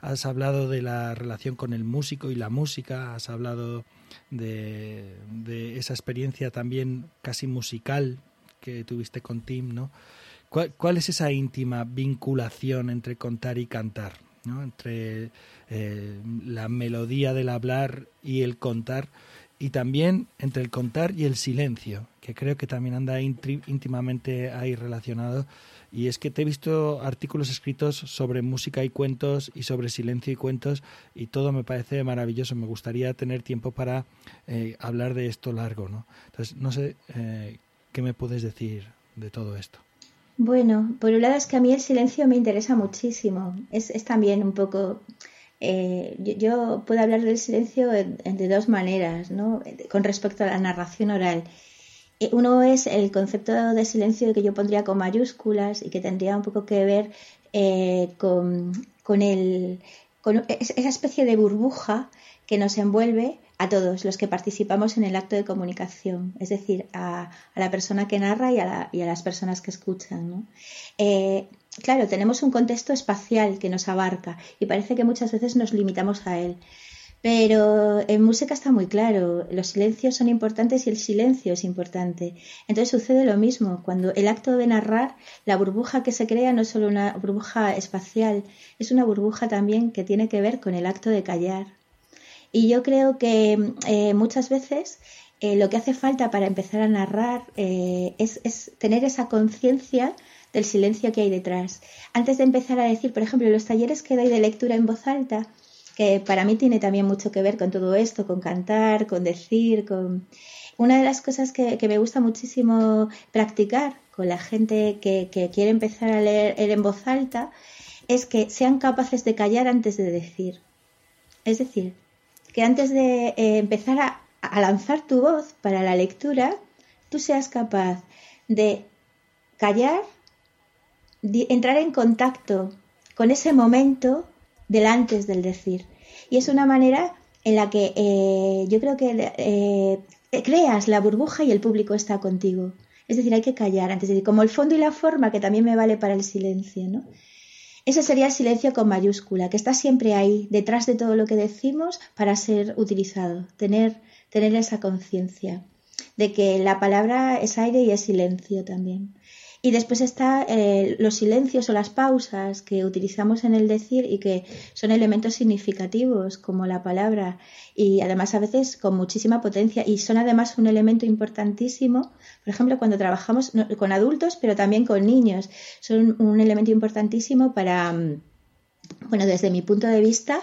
Has hablado de la relación con el músico y la música, has hablado de, esa experiencia también casi musical que tuviste con Tim, ¿no? ¿Cuál, es esa íntima vinculación entre contar y cantar? ¿no? Entre eh, la melodía del hablar y el contar y también entre el contar y el silencio, que creo que también anda íntimamente ahí relacionado. Y es que te he visto artículos escritos sobre música y cuentos y sobre silencio y cuentos y todo me parece maravilloso. Me gustaría tener tiempo para eh, hablar de esto largo. ¿no? Entonces, no sé eh, qué me puedes decir de todo esto. Bueno, por un lado es que a mí el silencio me interesa muchísimo. Es, es también un poco eh, yo, puedo hablar del silencio de, dos maneras, ¿no? Con respecto a la narración oral. Eh, uno es el concepto de silencio que yo pondría con mayúsculas y que tendría un poco que ver eh, con, con, el, con esa especie de burbuja que nos envuelve a todos los que participamos en el acto de comunicación, es decir, a, la persona que narra y a, las personas que escuchan. ¿no? Claro, tenemos un contexto espacial que nos abarca y parece que muchas veces nos limitamos a él. Pero en música está muy claro, los silencios son importantes y el silencio es importante. Entonces sucede lo mismo, cuando el acto de narrar, la burbuja que se crea no es solo una burbuja espacial, es una burbuja también que tiene que ver con el acto de callar. Y yo creo que eh, muchas veces eh, lo que hace falta para empezar a narrar eh, es, es tener esa conciencia del silencio que hay detrás. Antes de empezar a decir, por ejemplo, los talleres que doy de lectura en voz alta, que para mí tiene también mucho que ver con todo esto, con cantar, con decir, con... Una de las cosas que, me gusta muchísimo practicar con la gente que, quiere empezar a leer en voz alta es que sean capaces de callar antes de decir. Es decir, que antes de eh, empezar a, a lanzar tu voz para la lectura, tú seas capaz de callar entrar en contacto con ese momento del antes del decir. Y es una manera en la que eh, yo creo que eh, creas la burbuja y el público está contigo. Es decir, hay que callar antes de decir, como el fondo y la forma, que también me vale para el silencio, ¿no? Ese sería el silencio con mayúscula, que está siempre ahí, detrás de todo lo que decimos, para ser utilizado, tener, tener esa conciencia de que la palabra es aire y es silencio también. Y después está eh, los silencios o las pausas que utilizamos en el decir y que son elementos significativos como la palabra. Y además a veces con muchísima potencia. Y son además un elemento importantísimo, por ejemplo, cuando trabajamos con adultos pero también con niños, son un elemento importantísimo para, mm, bueno, desde mi punto de vista,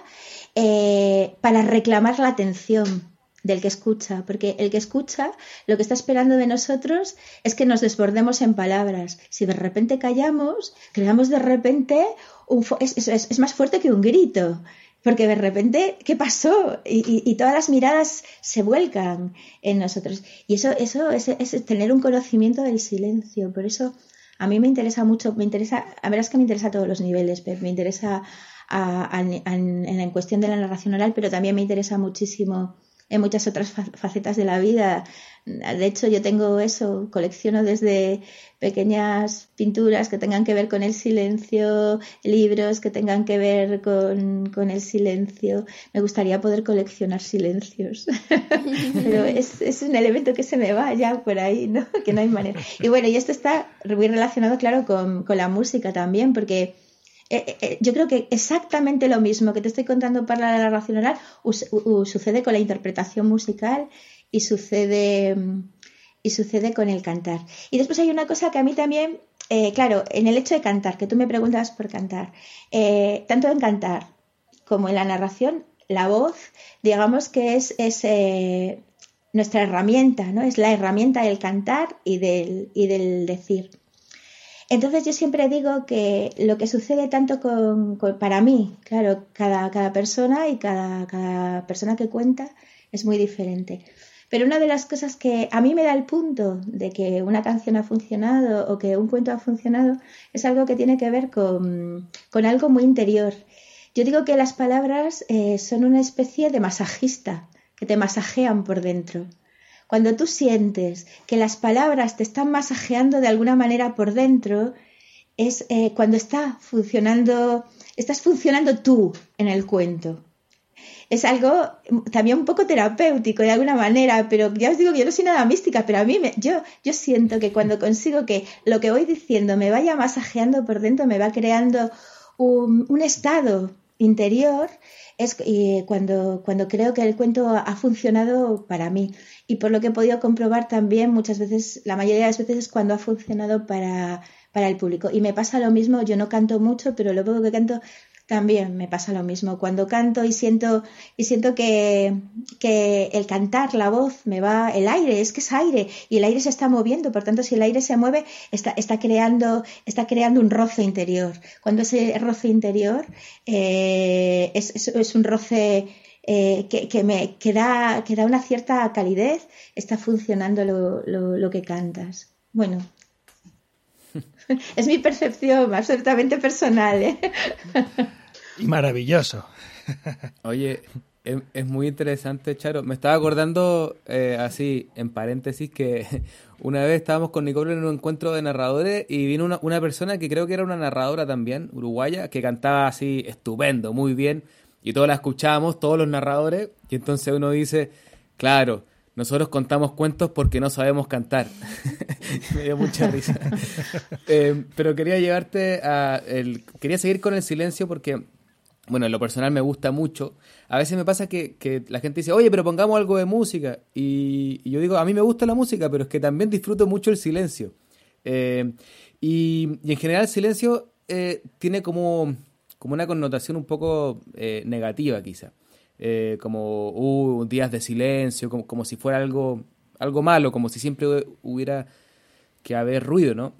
eh, para reclamar la atención del que escucha, porque el que escucha lo que está esperando de nosotros es que nos desbordemos en palabras. Si de repente callamos, creamos de repente un es, más fuerte que un grito, porque de repente, ¿qué pasó? Y, todas las miradas se vuelcan en nosotros. Y eso, eso es, tener un conocimiento del silencio. Por eso a mí me interesa mucho, me interesa, a ver, es que me interesa a todos los niveles, me interesa en la cuestión de la narración oral, pero también me interesa muchísimo en muchas otras facetas de la vida. De hecho, yo tengo eso, colecciono desde pequeñas pinturas que tengan que ver con el silencio, libros que tengan que ver con, con el silencio. Me gustaría poder coleccionar silencios, pero es, es, un elemento que se me va ya por ahí, ¿no? Que no hay manera. Y bueno, y esto está muy relacionado, claro, con, con la música también, porque eh, eh, eh, yo creo que exactamente lo mismo que te estoy contando para la narración oral sucede con la interpretación musical y sucede, mm, y sucede con el cantar. Y después hay una cosa que a mí también, claro, en el hecho de cantar, que tú me preguntas por cantar, tanto en cantar como en la narración, la voz, digamos que es, es nuestra herramienta, ¿no? Es la herramienta del cantar y del, y del decir. Entonces yo siempre digo que lo que sucede tanto con, para mí, claro, cada, persona y cada, persona que cuenta es muy diferente. Pero una de las cosas que a mí me da el punto de que una canción ha funcionado o que un cuento ha funcionado es algo que tiene que ver con, con algo muy interior. Yo digo que las palabras eh, son una especie de masajista, que te masajean por dentro. Cuando tú sientes que las palabras te están masajeando de alguna manera por dentro, es eh, cuando está funcionando, estás funcionando tú en el cuento. Es algo también un poco terapéutico de alguna manera, pero ya os digo que yo no soy nada mística, pero a mí me, yo, yo siento que cuando consigo que lo que voy diciendo me vaya masajeando por dentro, me va creando un, un estado interior, es cuando, cuando creo que el cuento ha funcionado para mí. Y por lo que he podido comprobar también, muchas veces, la mayoría de las veces es cuando ha funcionado para, para el público. Y me pasa lo mismo, yo no canto mucho, pero lo poco que canto también me pasa lo mismo. Cuando canto y siento, y siento que, que, el cantar, la voz, me va, el aire, es que es aire, y el aire se está moviendo, por tanto, si el aire se mueve, está, está, creando, está creando un roce interior. Cuando ese roce interior eh, es, es, un roce eh, que, que, me, que, da, que da una cierta calidez, está funcionando lo, lo, lo que cantas. Bueno, es mi percepción absolutamente personal. ¿eh? Y maravilloso. Oye, es, muy interesante, Charo. Me estaba acordando, eh, así, en paréntesis, que una vez estábamos con Nicole en un encuentro de narradores y vino una, una persona que creo que era una narradora también, uruguaya, que cantaba así estupendo, muy bien. Y todos la escuchábamos, todos los narradores. Y entonces uno dice, claro, nosotros contamos cuentos porque no sabemos cantar. Me dio mucha risa. Eh, pero quería llevarte a... El, quería seguir con el silencio porque, bueno, en lo personal me gusta mucho. A veces me pasa que, que la gente dice, oye, pero pongamos algo de música. Y, yo digo, a mí me gusta la música, pero es que también disfruto mucho el silencio. Eh, y, en general el silencio eh, tiene como, como una connotación un poco negativa quizá. Eh, como uh, días de silencio, como, como, si fuera algo, algo malo, como si siempre hubiera que haber ruido, ¿no?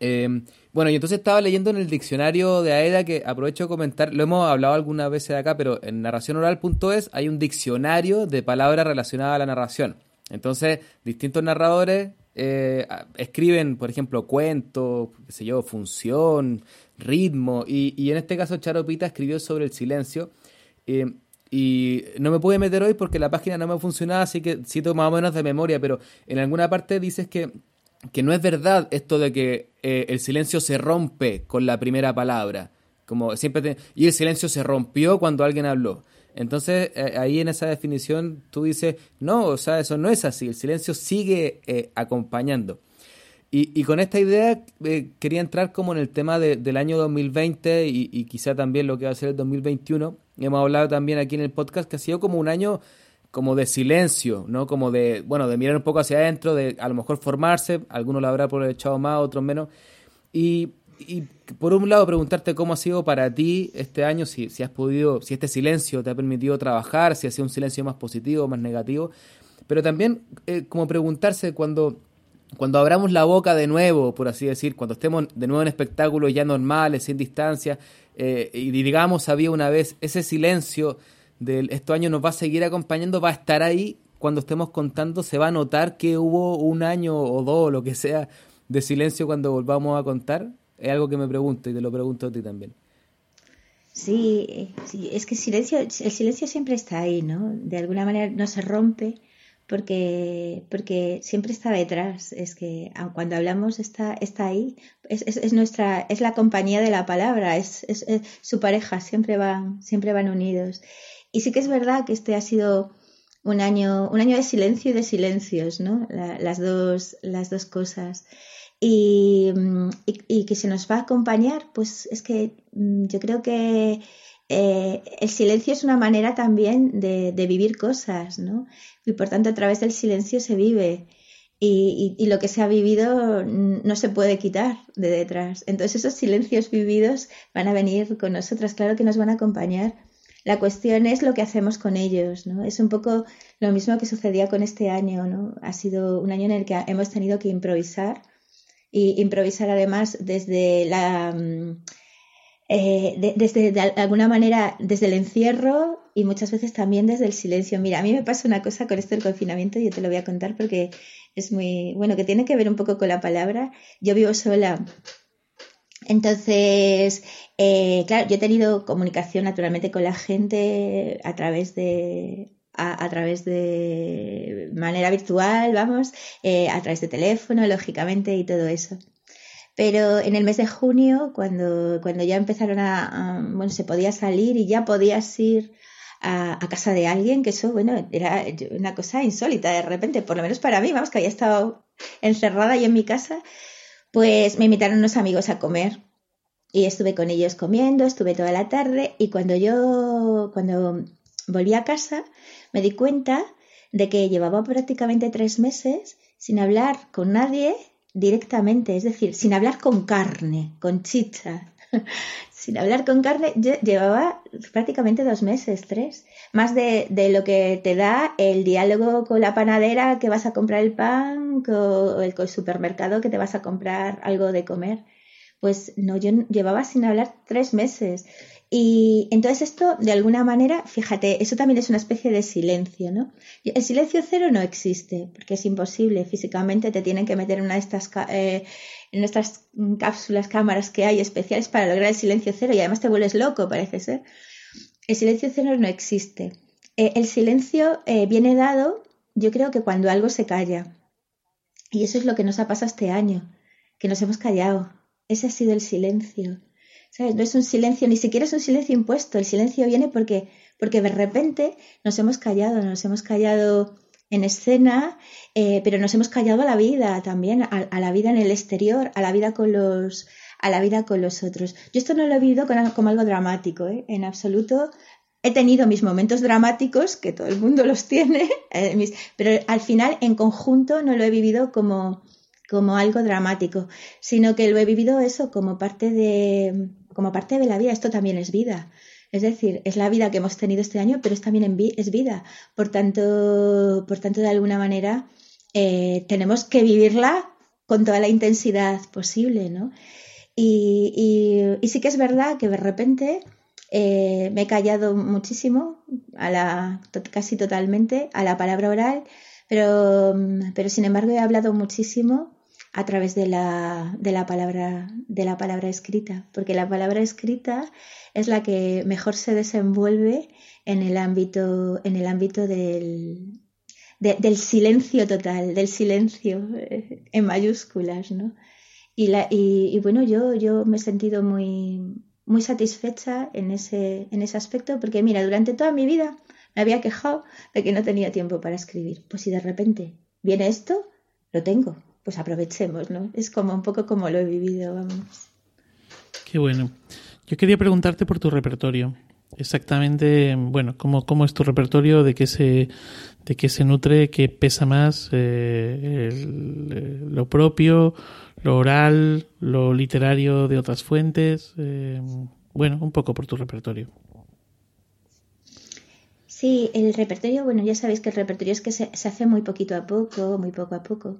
Em, bueno, y entonces estaba leyendo en el diccionario de AEDA que aprovecho de comentar, lo hemos hablado algunas veces acá, pero en narracionoral.es hay un diccionario de palabras relacionadas a la narración. Entonces, distintos narradores eh, escriben, por ejemplo, cuentos, qué sé yo, función, ritmo, y, y en este caso Charo Pita escribió sobre el silencio. Eh, y no me pude meter hoy porque la página no me funcionaba, así que cito más o menos de memoria, pero en alguna parte dices que, que no es verdad esto de que eh, el silencio se rompe con la primera palabra. Como siempre y el silencio se rompió cuando alguien habló. Entonces, eh, ahí en esa definición tú dices, no, o sea, eso no es así, el silencio sigue eh, acompañando. Y, con esta idea eh, quería entrar como en el tema del año 2020 y, y, quizá también lo que va a ser el 2021. Hemos hablado también aquí en el podcast que ha sido como un año como de silencio, ¿no? Como de, bueno, de mirar un poco hacia adentro, de a lo mejor formarse, algunos lo habrá aprovechado más, otros menos. Y, y por un lado preguntarte cómo ha sido para ti este año, si, si has podido, si este silencio te ha permitido trabajar, si ha sido un silencio más positivo, más negativo, pero también eh, como preguntarse cuando cuando abramos la boca de nuevo, por así decir, cuando estemos de nuevo en espectáculos ya normales, sin distancia, eh, y digamos había una vez ese silencio de estos años nos va a seguir acompañando, va a estar ahí cuando estemos contando, se va a notar que hubo un año o dos, lo que sea, de silencio cuando volvamos a contar. Es algo que me pregunto y te lo pregunto a ti también. Sí, sí, es que el silencio, el silencio siempre está ahí, ¿no? De alguna manera no se rompe porque, porque siempre está detrás. Es que cuando hablamos está, está ahí. Es, es, nuestra, es la compañía de la palabra, es, es, su pareja, siempre van, siempre van unidos. Y sí que es verdad que este ha sido un año, un año de silencio y de silencios, ¿no? las, dos, las dos cosas. Y, y, que se nos va a acompañar, pues es que mm, yo creo que eh, el silencio es una manera también de, vivir cosas, ¿no? Y por tanto a través del silencio se vive. Y, y, lo que se ha vivido no se puede quitar de detrás. Entonces esos silencios vividos van a venir con nosotras, claro que nos van a acompañar. La cuestión es lo que hacemos con ellos, ¿no? Es un poco lo mismo que sucedía con este año, ¿no? Ha sido un año en el que hemos tenido que improvisar y improvisar además desde la mm, eh, desde de alguna manera desde el encierro y muchas veces también desde el silencio. Mira, a mí me pasa una cosa con esto del confinamiento, yo te lo voy a contar porque es muy bueno, que tiene que ver un poco con la palabra. Yo vivo sola. Entonces, eh, claro, yo he tenido comunicación naturalmente con la gente a través de a, través de manera virtual, vamos, eh, a través de teléfono, lógicamente, y todo eso. Pero en el mes de junio, cuando, cuando ya empezaron a, bueno, se podía salir y ya podías ir a, casa de alguien, que eso, bueno, era una cosa insólita de repente, por lo menos para mí, vamos, que había estado encerrada yo en mi casa, pues me invitaron unos amigos a comer. Y estuve con ellos comiendo, estuve toda la tarde y cuando yo, cuando volví a casa, me di cuenta de que llevaba prácticamente tres meses sin hablar con nadie directamente, es decir, sin hablar con carne, con chicha. sin hablar con carne, llevaba prácticamente dos meses, tres. Más de, de, lo que te da el diálogo con la panadera que vas a comprar el pan, con el, con el supermercado que te vas a comprar algo de comer. Pues no, yo llevaba sin hablar tres meses. Y entonces esto, de alguna manera, fíjate, eso también es una especie de silencio, ¿no? El silencio cero no existe, porque es imposible. Físicamente te tienen que meter en una de estas, eh, en estas cápsulas, cámaras que hay especiales para lograr el silencio cero y además te vuelves loco, parece ser. El silencio cero no existe. Eh, el silencio eh, viene dado, yo creo que cuando algo se calla. Y eso es lo que nos ha pasado este año, que nos hemos callado. Ese ha sido el silencio. No es un silencio, ni siquiera es un silencio impuesto. El silencio viene porque, porque de repente nos hemos callado, nos hemos callado en escena, eh, pero nos hemos callado a la vida también, a, la vida en el exterior, a la vida con los, a la vida con los otros. Yo esto no lo he vivido como algo dramático, ¿eh? en absoluto. He tenido mis momentos dramáticos, que todo el mundo los tiene, eh, pero al final en conjunto no lo he vivido como, como algo dramático, sino que lo he vivido eso como parte de, como parte de la vida. Esto también es vida. Es decir, es la vida que hemos tenido este año, pero es también es vida. Por tanto, por tanto, de alguna manera, eh, tenemos que vivirla con toda la intensidad posible, ¿no? Y, sí que es verdad que de repente eh, me he callado muchísimo, a la, casi totalmente, a la palabra oral, pero, pero sin embargo he hablado muchísimo a través de la, de la, palabra, de la palabra escrita, porque la palabra escrita es la que mejor se desenvuelve en el ámbito, en el ámbito del, del silencio total, del silencio eh, en mayúsculas, ¿no? Y, la, y, bueno, yo, yo me he sentido muy, muy satisfecha en ese, en ese aspecto, porque mira, durante toda mi vida me había quejado de que no tenía tiempo para escribir. Pues si de repente viene esto, lo tengo pues aprovechemos, ¿no? Es como un poco como lo he vivido, vamos. Qué bueno. Yo quería preguntarte por tu repertorio. Exactamente, bueno, ¿cómo, cómo es tu repertorio? ¿De qué se, de qué se nutre? ¿Qué pesa más? Eh, eh, ¿Lo propio? ¿Lo oral? ¿Lo literario de otras fuentes? Eh, bueno, un poco por tu repertorio. Sí, el repertorio, bueno, ya sabéis que el repertorio es que se, se hace muy poquito a poco, muy poco a poco.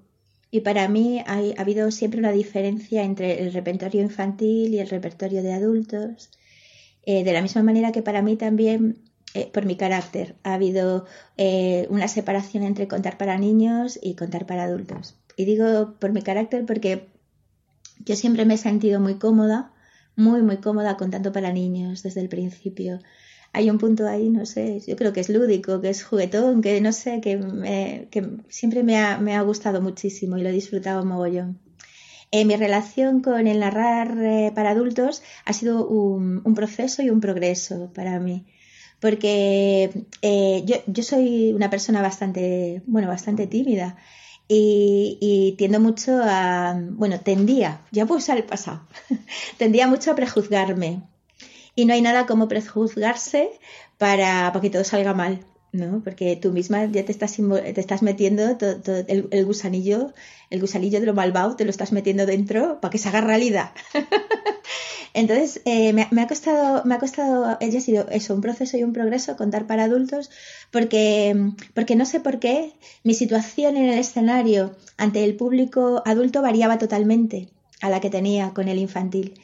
Y para mí ha habido siempre una diferencia entre el repertorio infantil y el repertorio de adultos. Eh, de la misma manera que para mí también, eh, por mi carácter, ha habido eh, una separación entre contar para niños y contar para adultos. Y digo por mi carácter porque yo siempre me he sentido muy cómoda, muy, muy cómoda contando para niños desde el principio hay un punto ahí, no sé, yo creo que es lúdico, que es juguetón, que no sé, que, que siempre me ha, me ha, gustado muchísimo y lo he disfrutado mogollón. Eh, mi relación con el narrar eh, para adultos ha sido un, un, proceso y un progreso para mí. Porque eh, yo, yo, soy una persona bastante, bueno, bastante tímida y, y, tiendo mucho a, bueno, tendía, ya puedo usar el pasado, tendía mucho a prejuzgarme y no hay nada como prejuzgarse para, para que todo salga mal, ¿no? Porque tú misma ya te estás, te estás metiendo el, gusanillo, el gusanillo de lo malvado, te lo estás metiendo dentro para que se haga realidad. Entonces, eh, me, me, ha costado, me ha costado, ella ha sido eso, un proceso y un progreso contar para adultos, porque, porque no sé por qué mi situación en el escenario ante el público adulto variaba totalmente a la que tenía con el infantil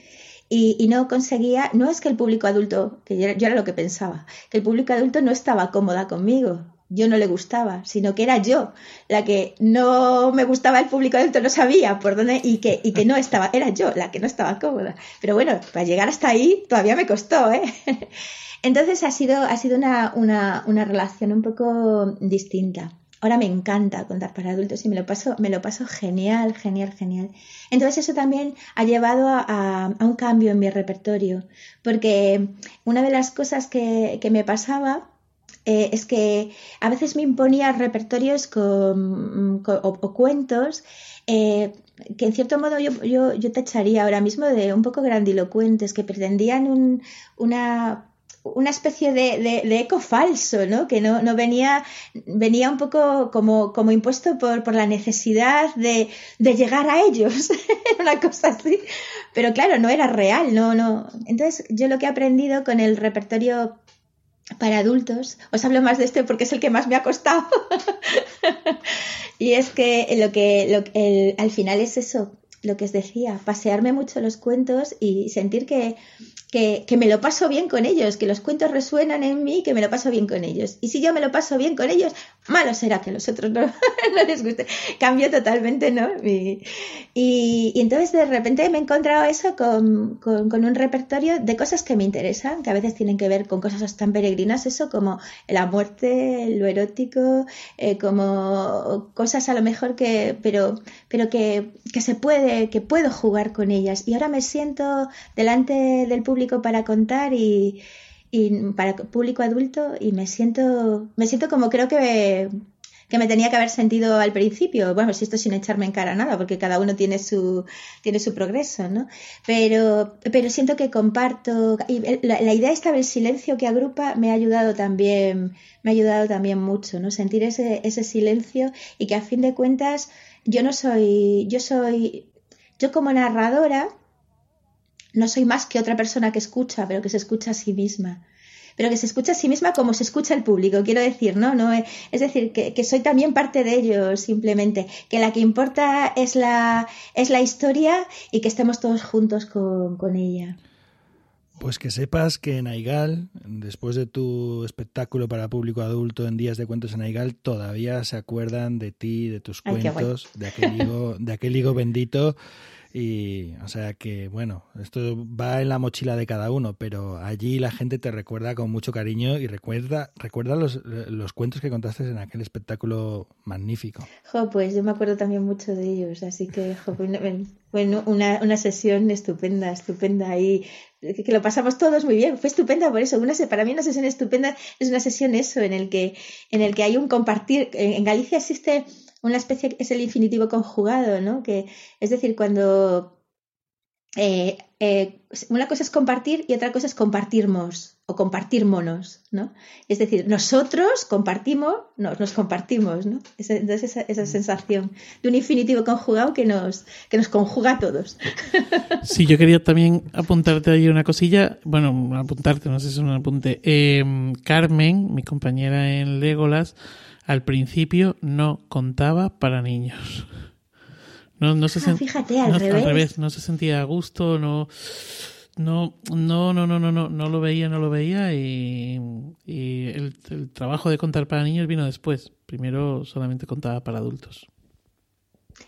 y, no conseguía, no es que el público adulto, que yo, yo, era lo que pensaba, que el público adulto no estaba cómoda conmigo, yo no le gustaba, sino que era yo la que no me gustaba el público adulto, no sabía por dónde y que, y que no estaba, era yo la que no estaba cómoda. Pero bueno, para llegar hasta ahí todavía me costó, ¿eh? Entonces ha sido, ha sido una, una, una relación un poco distinta. Ahora me encanta contar para adultos y me lo paso, me lo paso genial, genial, genial. Entonces eso también ha llevado a, un cambio en mi repertorio, porque una de las cosas que, que me pasaba eh, es que a veces me imponía repertorios con, o, cuentos eh, que en cierto modo yo, yo, yo tacharía ahora mismo de un poco grandilocuentes, que pretendían un, una una especie de, eco falso, ¿no? Que no, no venía, venía un poco como, como impuesto por, por la necesidad de, de llegar a ellos, una cosa así. Pero claro, no era real, no, no. Entonces, yo lo que he aprendido con el repertorio para adultos, os hablo más de este porque es el que más me ha costado. y es que lo que, lo, el, al final es eso, lo que os decía, pasearme mucho los cuentos y sentir que, que, que, me lo paso bien con ellos, que los cuentos resuenan en mí, que me lo paso bien con ellos. Y si yo me lo paso bien con ellos, malo será que a los otros no, les guste. Cambio totalmente, ¿no? Y, y, entonces de repente me he encontrado eso con, con, con, un repertorio de cosas que me interesan, que a veces tienen que ver con cosas tan peregrinas, eso como la muerte, lo erótico, eh, como cosas a lo mejor que, pero, pero que, que se puede, que puedo jugar con ellas. Y ahora me siento delante del público para contar y, y, para público adulto y me siento me siento como creo que que me tenía que haber sentido al principio, bueno, si esto sin echarme en cara nada, porque cada uno tiene su, tiene su progreso, ¿no? Pero, pero siento que comparto, y la, la, idea esta del silencio que agrupa me ha ayudado también, me ha ayudado también mucho, ¿no? Sentir ese, ese silencio y que a fin de cuentas yo no soy, yo soy, yo como narradora, no soy más que otra persona que escucha, pero que se escucha a sí misma. Pero que se escucha a sí misma como se escucha el público, quiero decir, ¿no? no es decir, que, que soy también parte de ello, simplemente. Que la que importa es la, es la historia y que estemos todos juntos con, con ella. Pues que sepas que en Aigal, después de tu espectáculo para público adulto en Días de Cuentos en Aigal, todavía se acuerdan de ti, de tus Ay, cuentos, de aquel higo, de aquel higo bendito y, o sea que, bueno, esto va en la mochila de cada uno, pero allí la gente te recuerda con mucho cariño y recuerda, recuerda los, los cuentos que contaste en aquel espectáculo magnífico. Jo, pues yo me acuerdo también mucho de ellos, así que, jo, bueno, una, una sesión estupenda, estupenda y que lo pasamos todos muy bien. Fue estupenda por eso. Una, para mí una sesión estupenda es una sesión eso, en el que, en el que hay un compartir. En Galicia existe una especie, es el infinitivo conjugado, ¿no? Que, es decir, cuando eh, eh, una cosa es compartir y otra cosa es compartirmos o compartir monos, ¿no? Es decir, nosotros compartimos, nos, nos compartimos, ¿no? entonces esa, sensación de un infinitivo conjugado que nos, que nos conjuga a todos. Sí, yo quería también apuntarte ahí una cosilla, bueno, apuntarte, no sé si es un apunte. Em, Carmen, mi compañera en Legolas, al principio no contaba para niños. No, no se ah, fíjate, al, revés. No se sentía a gusto, no, no, no, no, no, no, no, no lo veía, no lo veía y, el, trabajo de contar para niños vino después. Primero solamente contaba para adultos.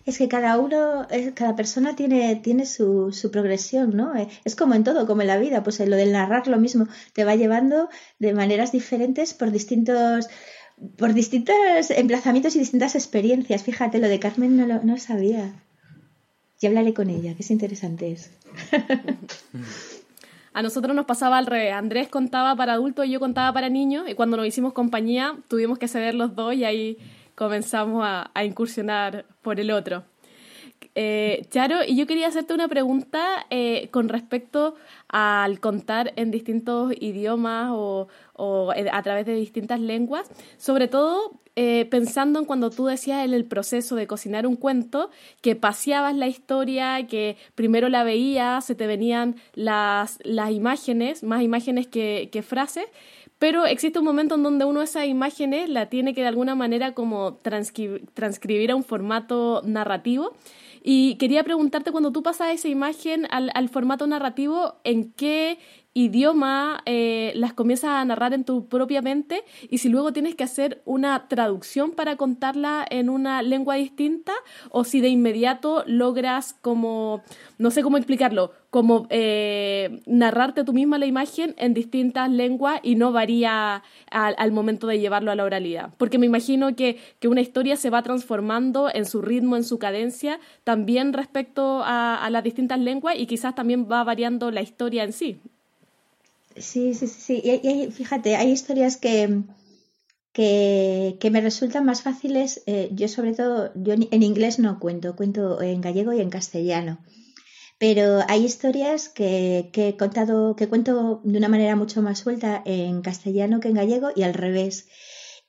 Es que cada uno, cada persona tiene, tiene su, su progresión, ¿no? Eh, es como en todo, como en la vida, pues lo del narrar lo mismo, te va llevando de maneras diferentes por distintos por distintos emplazamientos y distintas experiencias. Fíjate, lo de Carmen no lo no sabía. Ya hablaré con ella, que es interesante eso. A nosotros nos pasaba al revés. Andrés contaba para adultos y yo contaba para niños. Y cuando nos hicimos compañía, tuvimos que ceder los dos y ahí comenzamos a, incursionar por el otro. Eh, Charo, y yo quería hacerte una pregunta eh, con respecto al contar en distintos idiomas o, o a través de distintas lenguas, sobre todo eh, pensando en cuando tú decías en el proceso de cocinar un cuento, que paseabas la historia, que primero la veías, se te venían las, las imágenes, más imágenes que, frases, pero existe un momento en donde uno esas imágenes la tiene que de alguna manera como transcribir a un formato narrativo. Y quería preguntarte, cuando tú pasas esa imagen al, al formato narrativo, ¿en qué idioma eh, las comienzas a narrar en tu propia mente y si luego tienes que hacer una traducción para contarla en una lengua distinta o si de inmediato logras como, no sé cómo explicarlo, como eh, narrarte tú misma la imagen en distintas lenguas y no varía al, momento de llevarlo a la oralidad. Porque me imagino que, que, una historia se va transformando en su ritmo, en su cadencia, también respecto a, a las distintas lenguas y quizás también va variando la historia en sí. Sí, sí, sí, Y, fíjate, hay historias que, que, me resultan más fáciles. Eh, yo sobre todo, yo en inglés no cuento, cuento en gallego y en castellano. Pero hay historias que, que, he contado, que cuento de una manera mucho más suelta en castellano que en gallego y al revés.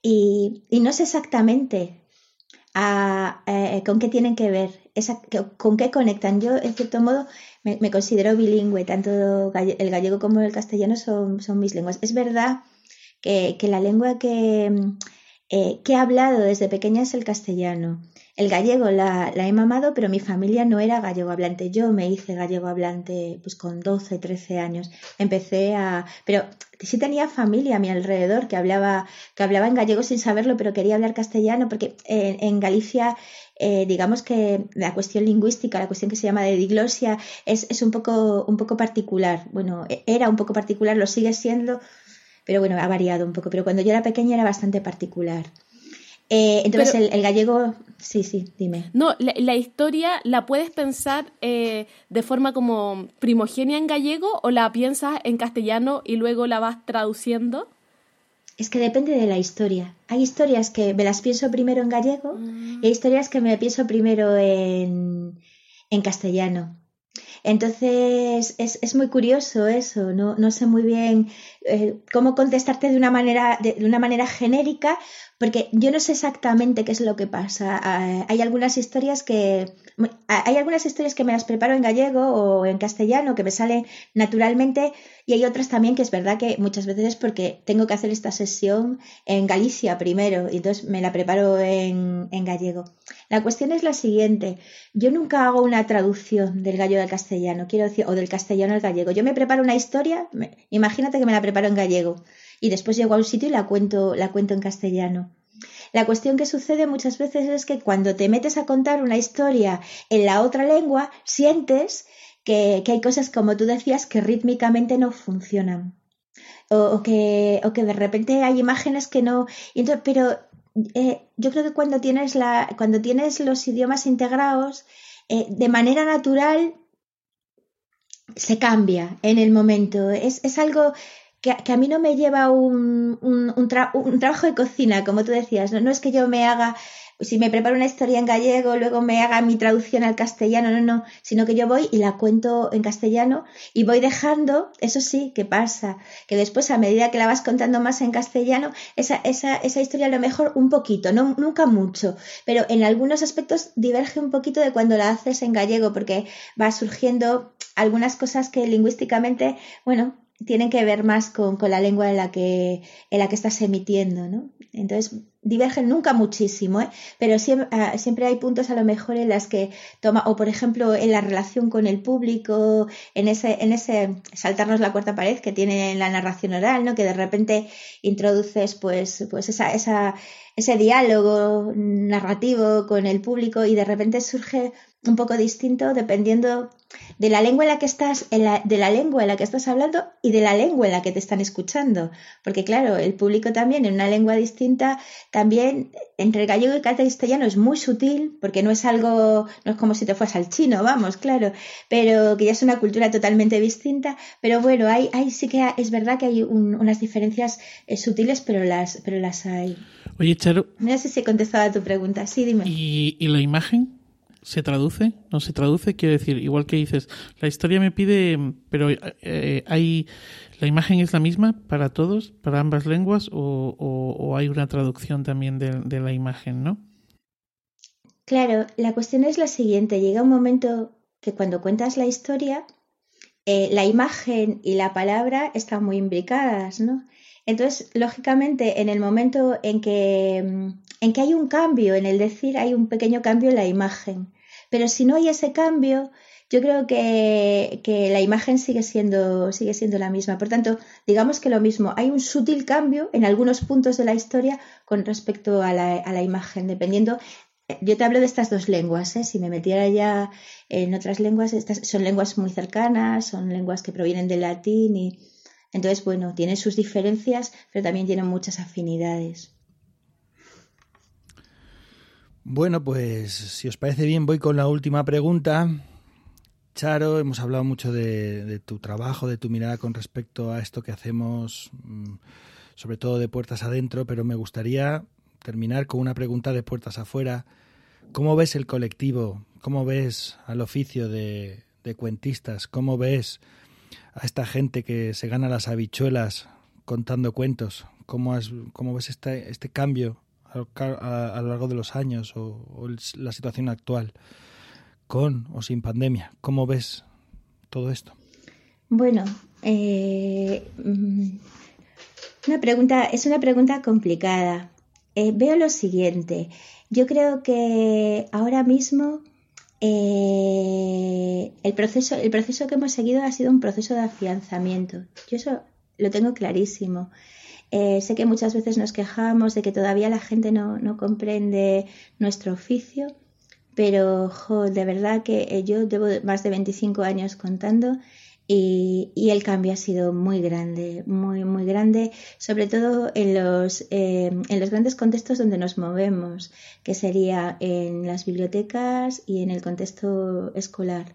Y, y no sé exactamente a, eh, con qué tienen que ver, con qué conectan. Yo, en cierto modo, me, considero bilingüe, tanto el gallego como el castellano son, son mis lenguas. Es verdad que, la lengua que, eh, que, he hablado desde pequeña es el castellano. El gallego la, he mamado, pero mi familia no era gallego hablante. Yo me hice gallego hablante pues con 12, 13 años. Empecé a... Pero sí tenía familia a mi alrededor que hablaba, que hablaba en gallego sin saberlo, pero quería hablar castellano porque en Galicia eh, digamos que la cuestión lingüística, la cuestión que se llama de diglosia, es, es un, poco, un poco particular. Bueno, e, era un poco particular, lo sigue siendo, pero bueno, ha variado un poco. Pero cuando yo era pequeña era bastante particular. Eh, entonces el, gallego, sí, sí, dime. No, la, historia la puedes pensar eh, de forma como primogenia en gallego o la piensas en castellano y luego la vas traduciendo. Es que depende de la historia. Hay historias que me las pienso primero en gallego mm. y hay historias que me pienso primero en, en castellano. Entonces es, es, muy curioso eso, no, no sé muy bien eh, cómo contestarte de una manera, de, una manera genérica, porque yo no sé exactamente qué es lo que pasa. Ah, hay algunas historias que hay algunas historias que me las preparo en gallego o en castellano que me salen naturalmente y hay otras también que es verdad que muchas veces es porque tengo que hacer esta sesión en Galicia primero y entonces me la preparo en, en gallego. La cuestión es la siguiente. Yo nunca hago una traducción del gallego al castellano, quiero decir, o del castellano al gallego. Yo me preparo una historia, imagínate que me la preparo en gallego y después llego a un sitio y la cuento, la cuento en castellano. La cuestión que sucede muchas veces es que cuando te metes a contar una historia en la otra lengua, sientes que, hay cosas, como tú decías, que rítmicamente no funcionan. O, que, o que de repente hay imágenes que no. pero eh, yo creo que cuando tienes, la, cuando tienes los idiomas integrados, eh, de manera natural se cambia en el momento. Es, es algo que, a mí no me lleva un, un, trabajo de cocina, como tú decías, no, es que yo me haga si me preparo una historia en gallego, luego me haga mi traducción al castellano, no, no, sino que yo voy y la cuento en castellano y voy dejando, eso sí, que pasa, que después a medida que la vas contando más en castellano, esa, esa, esa historia a lo mejor un poquito, no, nunca mucho, pero en algunos aspectos diverge un poquito de cuando la haces en gallego, porque va surgiendo algunas cosas que lingüísticamente, bueno, tienen que ver más con, la lengua en la que, en la que estás emitiendo, ¿no? Entonces, divergen nunca muchísimo, ¿eh? pero siempre, ah, siempre, hay puntos a lo mejor en las que toma, o por ejemplo en la relación con el público, en ese, en ese saltarnos la cuarta pared que tiene la narración oral, ¿no? Que de repente introduces pues, pues esa, esa, ese diálogo narrativo con el público y de repente surge un poco distinto dependiendo de la lengua en la que estás, de la lengua en la que estás hablando y de la lengua en la que te están escuchando. Porque claro, el público también en una lengua distinta, también entre el gallego y el castellano es muy sutil, porque no es algo, no es como si te fueras al chino, vamos, claro, pero que ya es una cultura totalmente distinta. Pero bueno, hay, hay sí que es verdad que hay unas diferencias eh, sutiles, pero las, pero las hay. Oye, Charo. No sé si he contestado a tu pregunta. Sí, dime. ¿Y, y la imagen? ¿Se traduce? ¿No se traduce? Quiero decir, igual que dices, la historia me pide, pero eh, hay, ¿la imagen es la misma para todos, para ambas lenguas, o, hay una traducción también de, la imagen, no? Claro, la cuestión es la siguiente, llega un momento que cuando cuentas la historia, eh, la imagen y la palabra están muy imbricadas, ¿no? Entonces, lógicamente, en el momento en que, en que hay un cambio, en el decir, hay un pequeño cambio en la imagen. Pero si no hay ese cambio, yo creo que, la imagen sigue siendo, sigue siendo la misma. Por tanto, digamos que lo mismo, hay un sutil cambio en algunos puntos de la historia con respecto a la, imagen, dependiendo. Yo te hablo de estas dos lenguas, ¿eh? si me metiera ya en otras lenguas, estas son lenguas muy cercanas, son lenguas que provienen del latín y entonces, bueno, tienen sus diferencias, pero también tienen muchas afinidades. Bueno, pues si os parece bien, voy con la última pregunta. Charo, hemos hablado mucho de, tu trabajo, de tu mirada con respecto a esto que hacemos, mm, sobre todo de puertas adentro, pero me gustaría terminar con una pregunta de puertas afuera. ¿Cómo ves el colectivo? ¿Cómo ves al oficio de, cuentistas? ¿Cómo ves a esta gente que se gana las habichuelas contando cuentos? ¿Cómo, cómo ves este, este cambio a, lo largo de los años o, la situación actual, con o sin pandemia? ¿Cómo ves todo esto? Bueno, eh, mm, una pregunta, es una pregunta complicada. Eh, veo lo siguiente. Yo creo que ahora mismo eh, el, proceso, el proceso que hemos seguido ha sido un proceso de afianzamiento. Yo eso lo tengo clarísimo. Eh, sé que muchas veces nos quejamos de que todavía la gente no, no comprende nuestro oficio, pero de verdad que yo llevo más de 25 años contando y, y, el cambio ha sido muy grande, muy, muy grande, sobre todo en los, eh, en los grandes contextos donde nos movemos, que sería en las bibliotecas y en el contexto escolar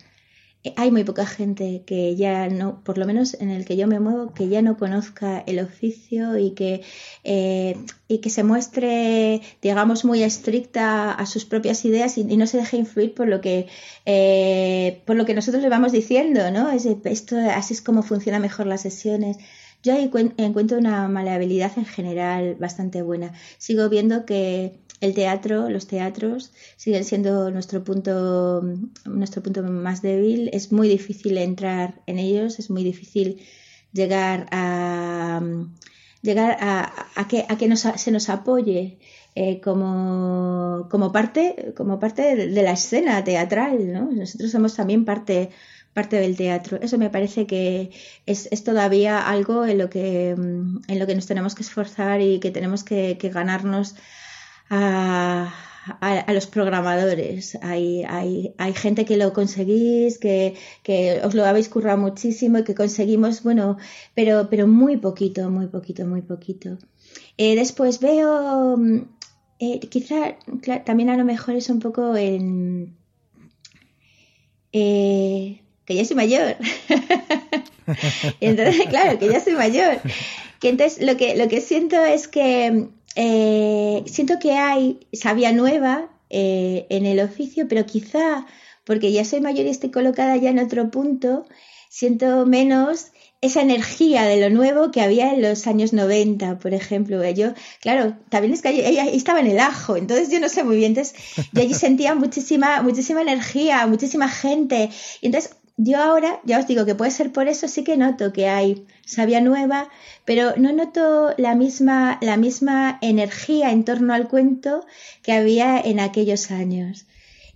hay muy poca gente que ya no, por lo menos en el que yo me muevo, que ya no conozca el oficio y que, eh, y que se muestre, digamos, muy estricta a sus propias ideas y, no se deje influir por lo que, eh, por lo que nosotros le vamos diciendo, ¿no? Es, esto, así es como funcionan mejor las sesiones. Yo ahí encuentro una maleabilidad en general bastante buena. Sigo viendo que el teatro, los teatros siguen siendo nuestro punto, nuestro punto más débil. Es muy difícil entrar en ellos, es muy difícil llegar a llegar a, que, a que se nos apoye eh, como, como, parte, como parte de, la escena teatral. ¿no? Nosotros somos también parte, parte del teatro. Eso me parece que es, todavía algo en lo, que, en lo que nos tenemos que esforzar y que tenemos que ganarnos a, a, los programadores. Hay, hay, hay, gente que lo conseguís, que, que, os lo habéis currado muchísimo y que conseguimos, bueno, pero, pero muy poquito, muy poquito, muy poquito. Eh, después veo, eh, quizá también a lo mejor es un poco en... Eh, que ya soy mayor. entonces, claro, que ya soy mayor. Que entonces lo que, lo que siento es que eh, siento que hay sabia nueva eh, en el oficio, pero quizá porque ya soy mayor y estoy colocada ya en otro punto, siento menos esa energía de lo nuevo que había en los años 90, por ejemplo. Yo, claro, también es que ella estaba en el ajo, entonces yo no sé muy bien, entonces yo allí sentía muchísima, muchísima energía, muchísima gente. Y entonces yo ahora, ya os digo que puede ser por eso, sí que noto que hay sabia nueva, pero no noto la misma, la misma energía en torno al cuento que había en aquellos años.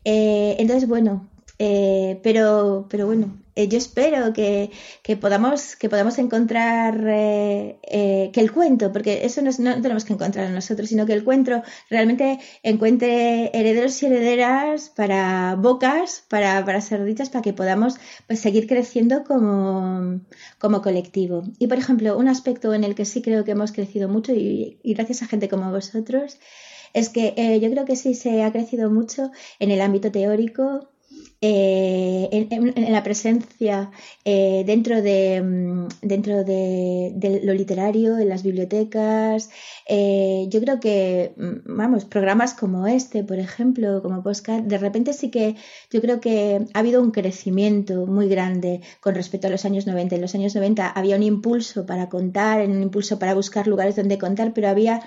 Eh, entonces, bueno, eh, pero, pero bueno, eh, yo espero que, podamos, que podamos encontrar eh, eh, que el cuento, porque eso no, tenemos que encontrar nosotros, sino que el cuento realmente encuentre herederos y herederas para bocas, para, para ser dichas, para que podamos pues, seguir creciendo como, como colectivo. Y por ejemplo, un aspecto en el que sí creo que hemos crecido mucho y, y gracias a gente como vosotros, es que yo creo que sí se ha crecido mucho en el ámbito teórico, eh, en, la presencia eh, dentro, de, mm, dentro de, lo literario, en las bibliotecas. Eh, yo creo que, mm, vamos, programas como este, por ejemplo, como Postcard, de repente sí que yo creo que ha habido un crecimiento muy grande con respecto a los años 90. En los años 90 había un impulso para contar, un impulso para buscar lugares donde contar, pero había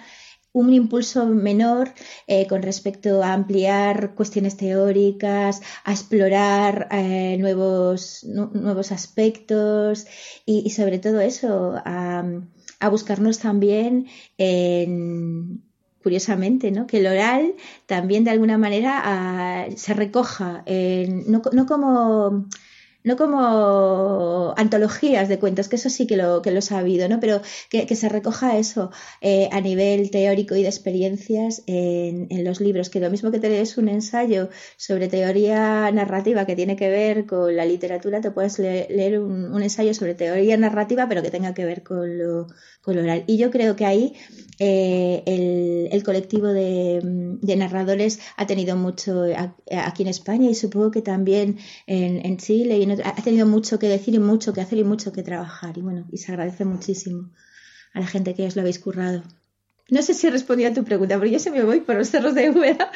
un impulso menor eh, con respecto a ampliar cuestiones teóricas, a explorar eh, nuevos, nuevos aspectos y, sobre todo eso, a, buscarnos también en, curiosamente, ¿no? que el oral también de alguna manera ah, se recoja, no, no, como no como antologías de cuentos, que eso sí que lo, que lo he sabido, ¿no? Pero que, se recoja eso eh, a nivel teórico y de experiencias en, los libros, que lo mismo que te lees un ensayo sobre teoría narrativa que tiene que ver con la literatura, te puedes leer un, ensayo sobre teoría narrativa, pero que tenga que ver con lo, con lo oral. Y yo creo que ahí eh, el, colectivo de, narradores ha tenido mucho aquí en España y supongo que también en, en Chile y ha tenido mucho que decir y mucho que hacer y mucho que trabajar. Y bueno, y se agradece muchísimo a la gente que os lo habéis currado. No sé si he respondido a tu pregunta, pero yo se me voy por los cerros de Úbeda.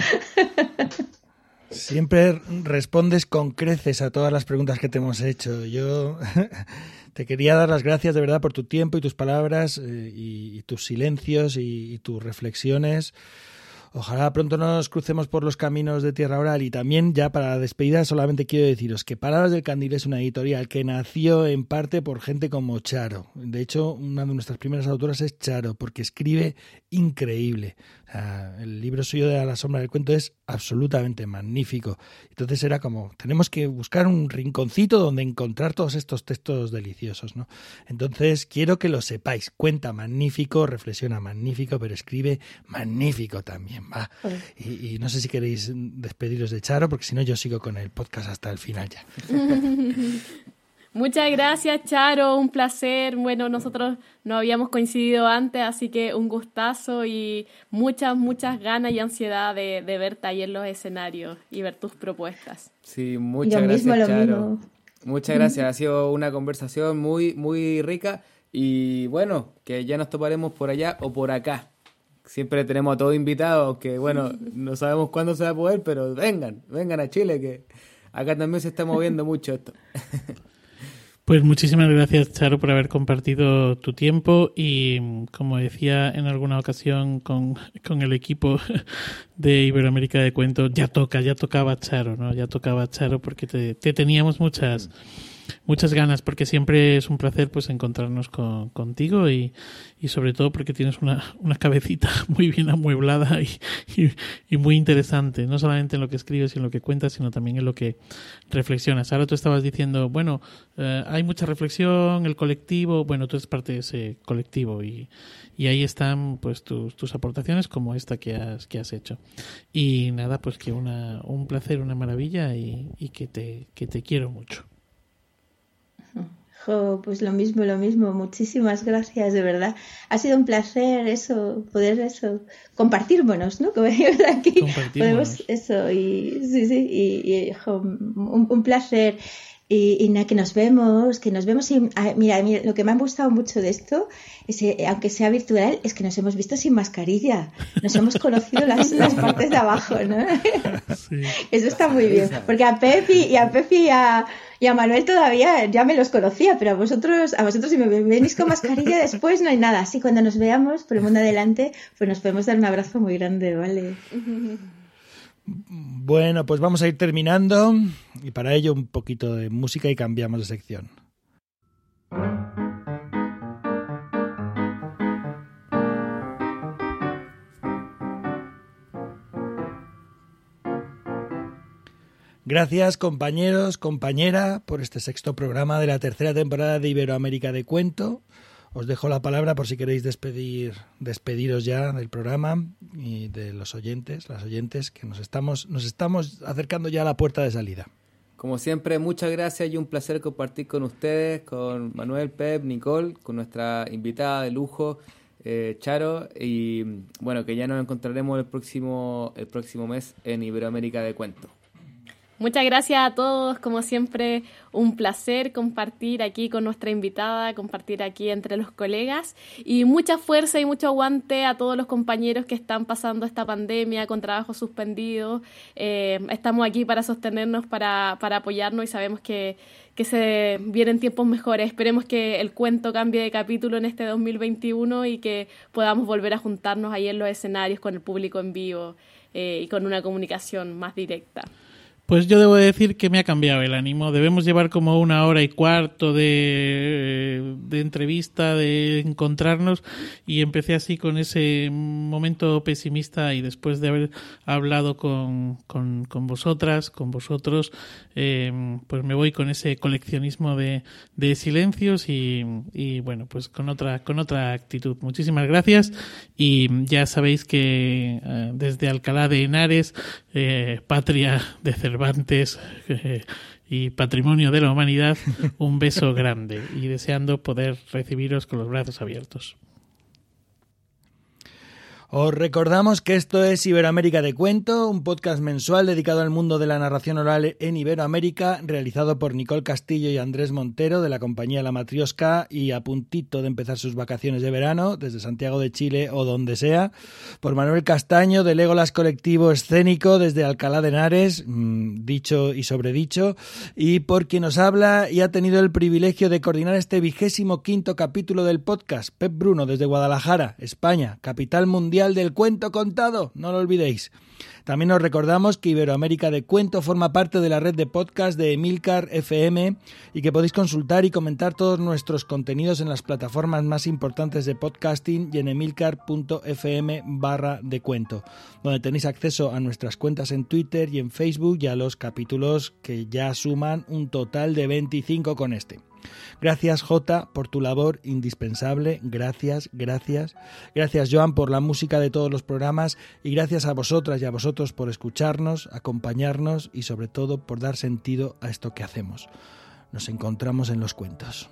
Siempre respondes con creces a todas las preguntas que te hemos hecho. Yo te quería dar las gracias de verdad por tu tiempo y tus palabras eh, y, tus silencios y tus reflexiones. Ojalá pronto nos crucemos por los caminos de Tierra Oral y también ya para la despedida solamente quiero deciros que Palabras del Candil es una editorial que nació en parte por gente como Charo. De hecho, una de nuestras primeras autoras es Charo porque escribe increíble el libro suyo de A la sombra del cuento es absolutamente magnífico. Entonces era como, tenemos que buscar un rinconcito donde encontrar todos estos textos deliciosos, ¿no? Entonces quiero que lo sepáis. Cuenta magnífico, reflexiona magnífico, pero escribe magnífico también, va. Y, y, no sé si queréis despediros de Charo, porque si no yo sigo con el podcast hasta el final ya. Muchas gracias, Charo, un placer. Bueno, nosotros no habíamos coincidido antes, así que un gustazo y muchas, muchas ganas y ansiedad de, verte ahí en los escenarios y ver tus propuestas. Sí, muchas gracias, Charo. Muchas gracias, ha sido una conversación muy, muy rica y bueno, que ya nos toparemos por allá o por acá. Siempre tenemos a todos invitados que, bueno, no sabemos cuándo se va a poder, pero vengan, vengan a Chile, que acá también se está moviendo mucho esto. Pues muchísimas gracias, Charo, por haber compartido tu tiempo y, como decía en alguna ocasión con, con el equipo de Iberoamérica de Cuentos, ya toca, ya tocaba Charo, ¿no? Ya tocaba Charo porque te, te teníamos muchas muchas ganas porque siempre es un placer pues encontrarnos con, contigo y, y, sobre todo porque tienes una, una cabecita muy bien amueblada y, y, muy interesante, no solamente en lo que escribes y en lo que cuentas, sino también en lo que reflexionas. Ahora tú estabas diciendo, bueno, eh, hay mucha reflexión, el colectivo, bueno, tú eres parte de ese colectivo y, ahí están pues tus, tus aportaciones como esta que has, que has hecho. Y nada, pues que una, un placer, una maravilla y, y que, te, que te quiero mucho. Pues lo mismo, lo mismo. Muchísimas gracias, de verdad. Ha sido un placer eso, poder eso, compartirnos, ¿no? Como aquí. Podemos eso, y sí, sí, y, un, un placer y, nada, que nos vemos, que nos vemos sin... mira, lo que me ha gustado mucho de esto, es, eh, aunque sea virtual, es que nos hemos visto sin mascarilla. Nos hemos conocido las, las partes de abajo, ¿no? Eso está muy bien. Porque a Pepi y a Pepi y a, y a Manuel todavía ya me los conocía, pero a vosotros, a vosotros si me venís con mascarilla después no hay nada. Así cuando nos veamos por el mundo adelante, pues nos podemos dar un abrazo muy grande, ¿vale? Bueno, pues vamos a ir terminando y para ello un poquito de música y cambiamos de sección. Gracias compañeros, compañera, por este sexto programa de la tercera temporada de Iberoamérica de Cuento. Os dejo la palabra por si queréis despedir, despediros ya del programa y de los oyentes, las oyentes, que nos estamos, nos estamos acercando ya a la puerta de salida. Como siempre, muchas gracias y un placer compartir con ustedes, con Manuel, Pep, Nicole, con nuestra invitada de lujo, eh, Charo, y bueno, que ya nos encontraremos el próximo, el próximo mes en Iberoamérica de Cuento. Muchas gracias a todos, como siempre, un placer compartir aquí con nuestra invitada, compartir aquí entre los colegas y mucha fuerza y mucho aguante a todos los compañeros que están pasando esta pandemia con trabajo suspendido. Eh, estamos aquí para sostenernos, para, para apoyarnos y sabemos que, que se vienen tiempos mejores. Esperemos que el cuento cambie de capítulo en este 2021 y que podamos volver a juntarnos ahí en los escenarios con el público en vivo eh, y con una comunicación más directa. Pues yo debo decir que me ha cambiado el ánimo. Debemos llevar como una hora y cuarto de, de, entrevista, de encontrarnos y empecé así con ese momento pesimista y después de haber hablado con, con, vosotras, con vosotros, eh, pues me voy con ese coleccionismo de, de silencios y, y, bueno, pues con otra, con otra actitud. Muchísimas gracias y ya sabéis que eh, desde Alcalá de Henares, eh, patria de Cervantes, eh, y patrimonio de la humanidad, un beso grande y deseando poder recibiros con los brazos abiertos. Os recordamos que esto es Iberoamérica de Cuento, un podcast mensual dedicado al mundo de la narración oral en Iberoamérica, realizado por Nicole Castillo y Andrés Montero de la compañía La Matriosca y a puntito de empezar sus vacaciones de verano desde Santiago de Chile o donde sea, por Manuel Castaño de Legolas Colectivo Escénico desde Alcalá de Henares, mm, dicho y sobredicho, y por quien nos habla y ha tenido el privilegio de coordinar este vigésimo quinto capítulo del podcast, Pep Bruno desde Guadalajara, España, capital mundial del Cuento Contado, no lo olvidéis. También os recordamos que Iberoamérica de Cuento forma parte de la red de podcast de Emilcar FM y que podéis consultar y comentar todos nuestros contenidos en las plataformas más importantes de podcasting y en emilcar.fm barra de cuento, donde tenéis acceso a nuestras cuentas en Twitter y en Facebook y a los capítulos que ya suman un total de 25 con este. Gracias Jota por tu labor indispensable, gracias, gracias. Gracias Joan por la música de todos los programas y gracias a vosotras y a vosotros por escucharnos, acompañarnos y sobre todo por dar sentido a esto que hacemos. Nos encontramos en los cuentos.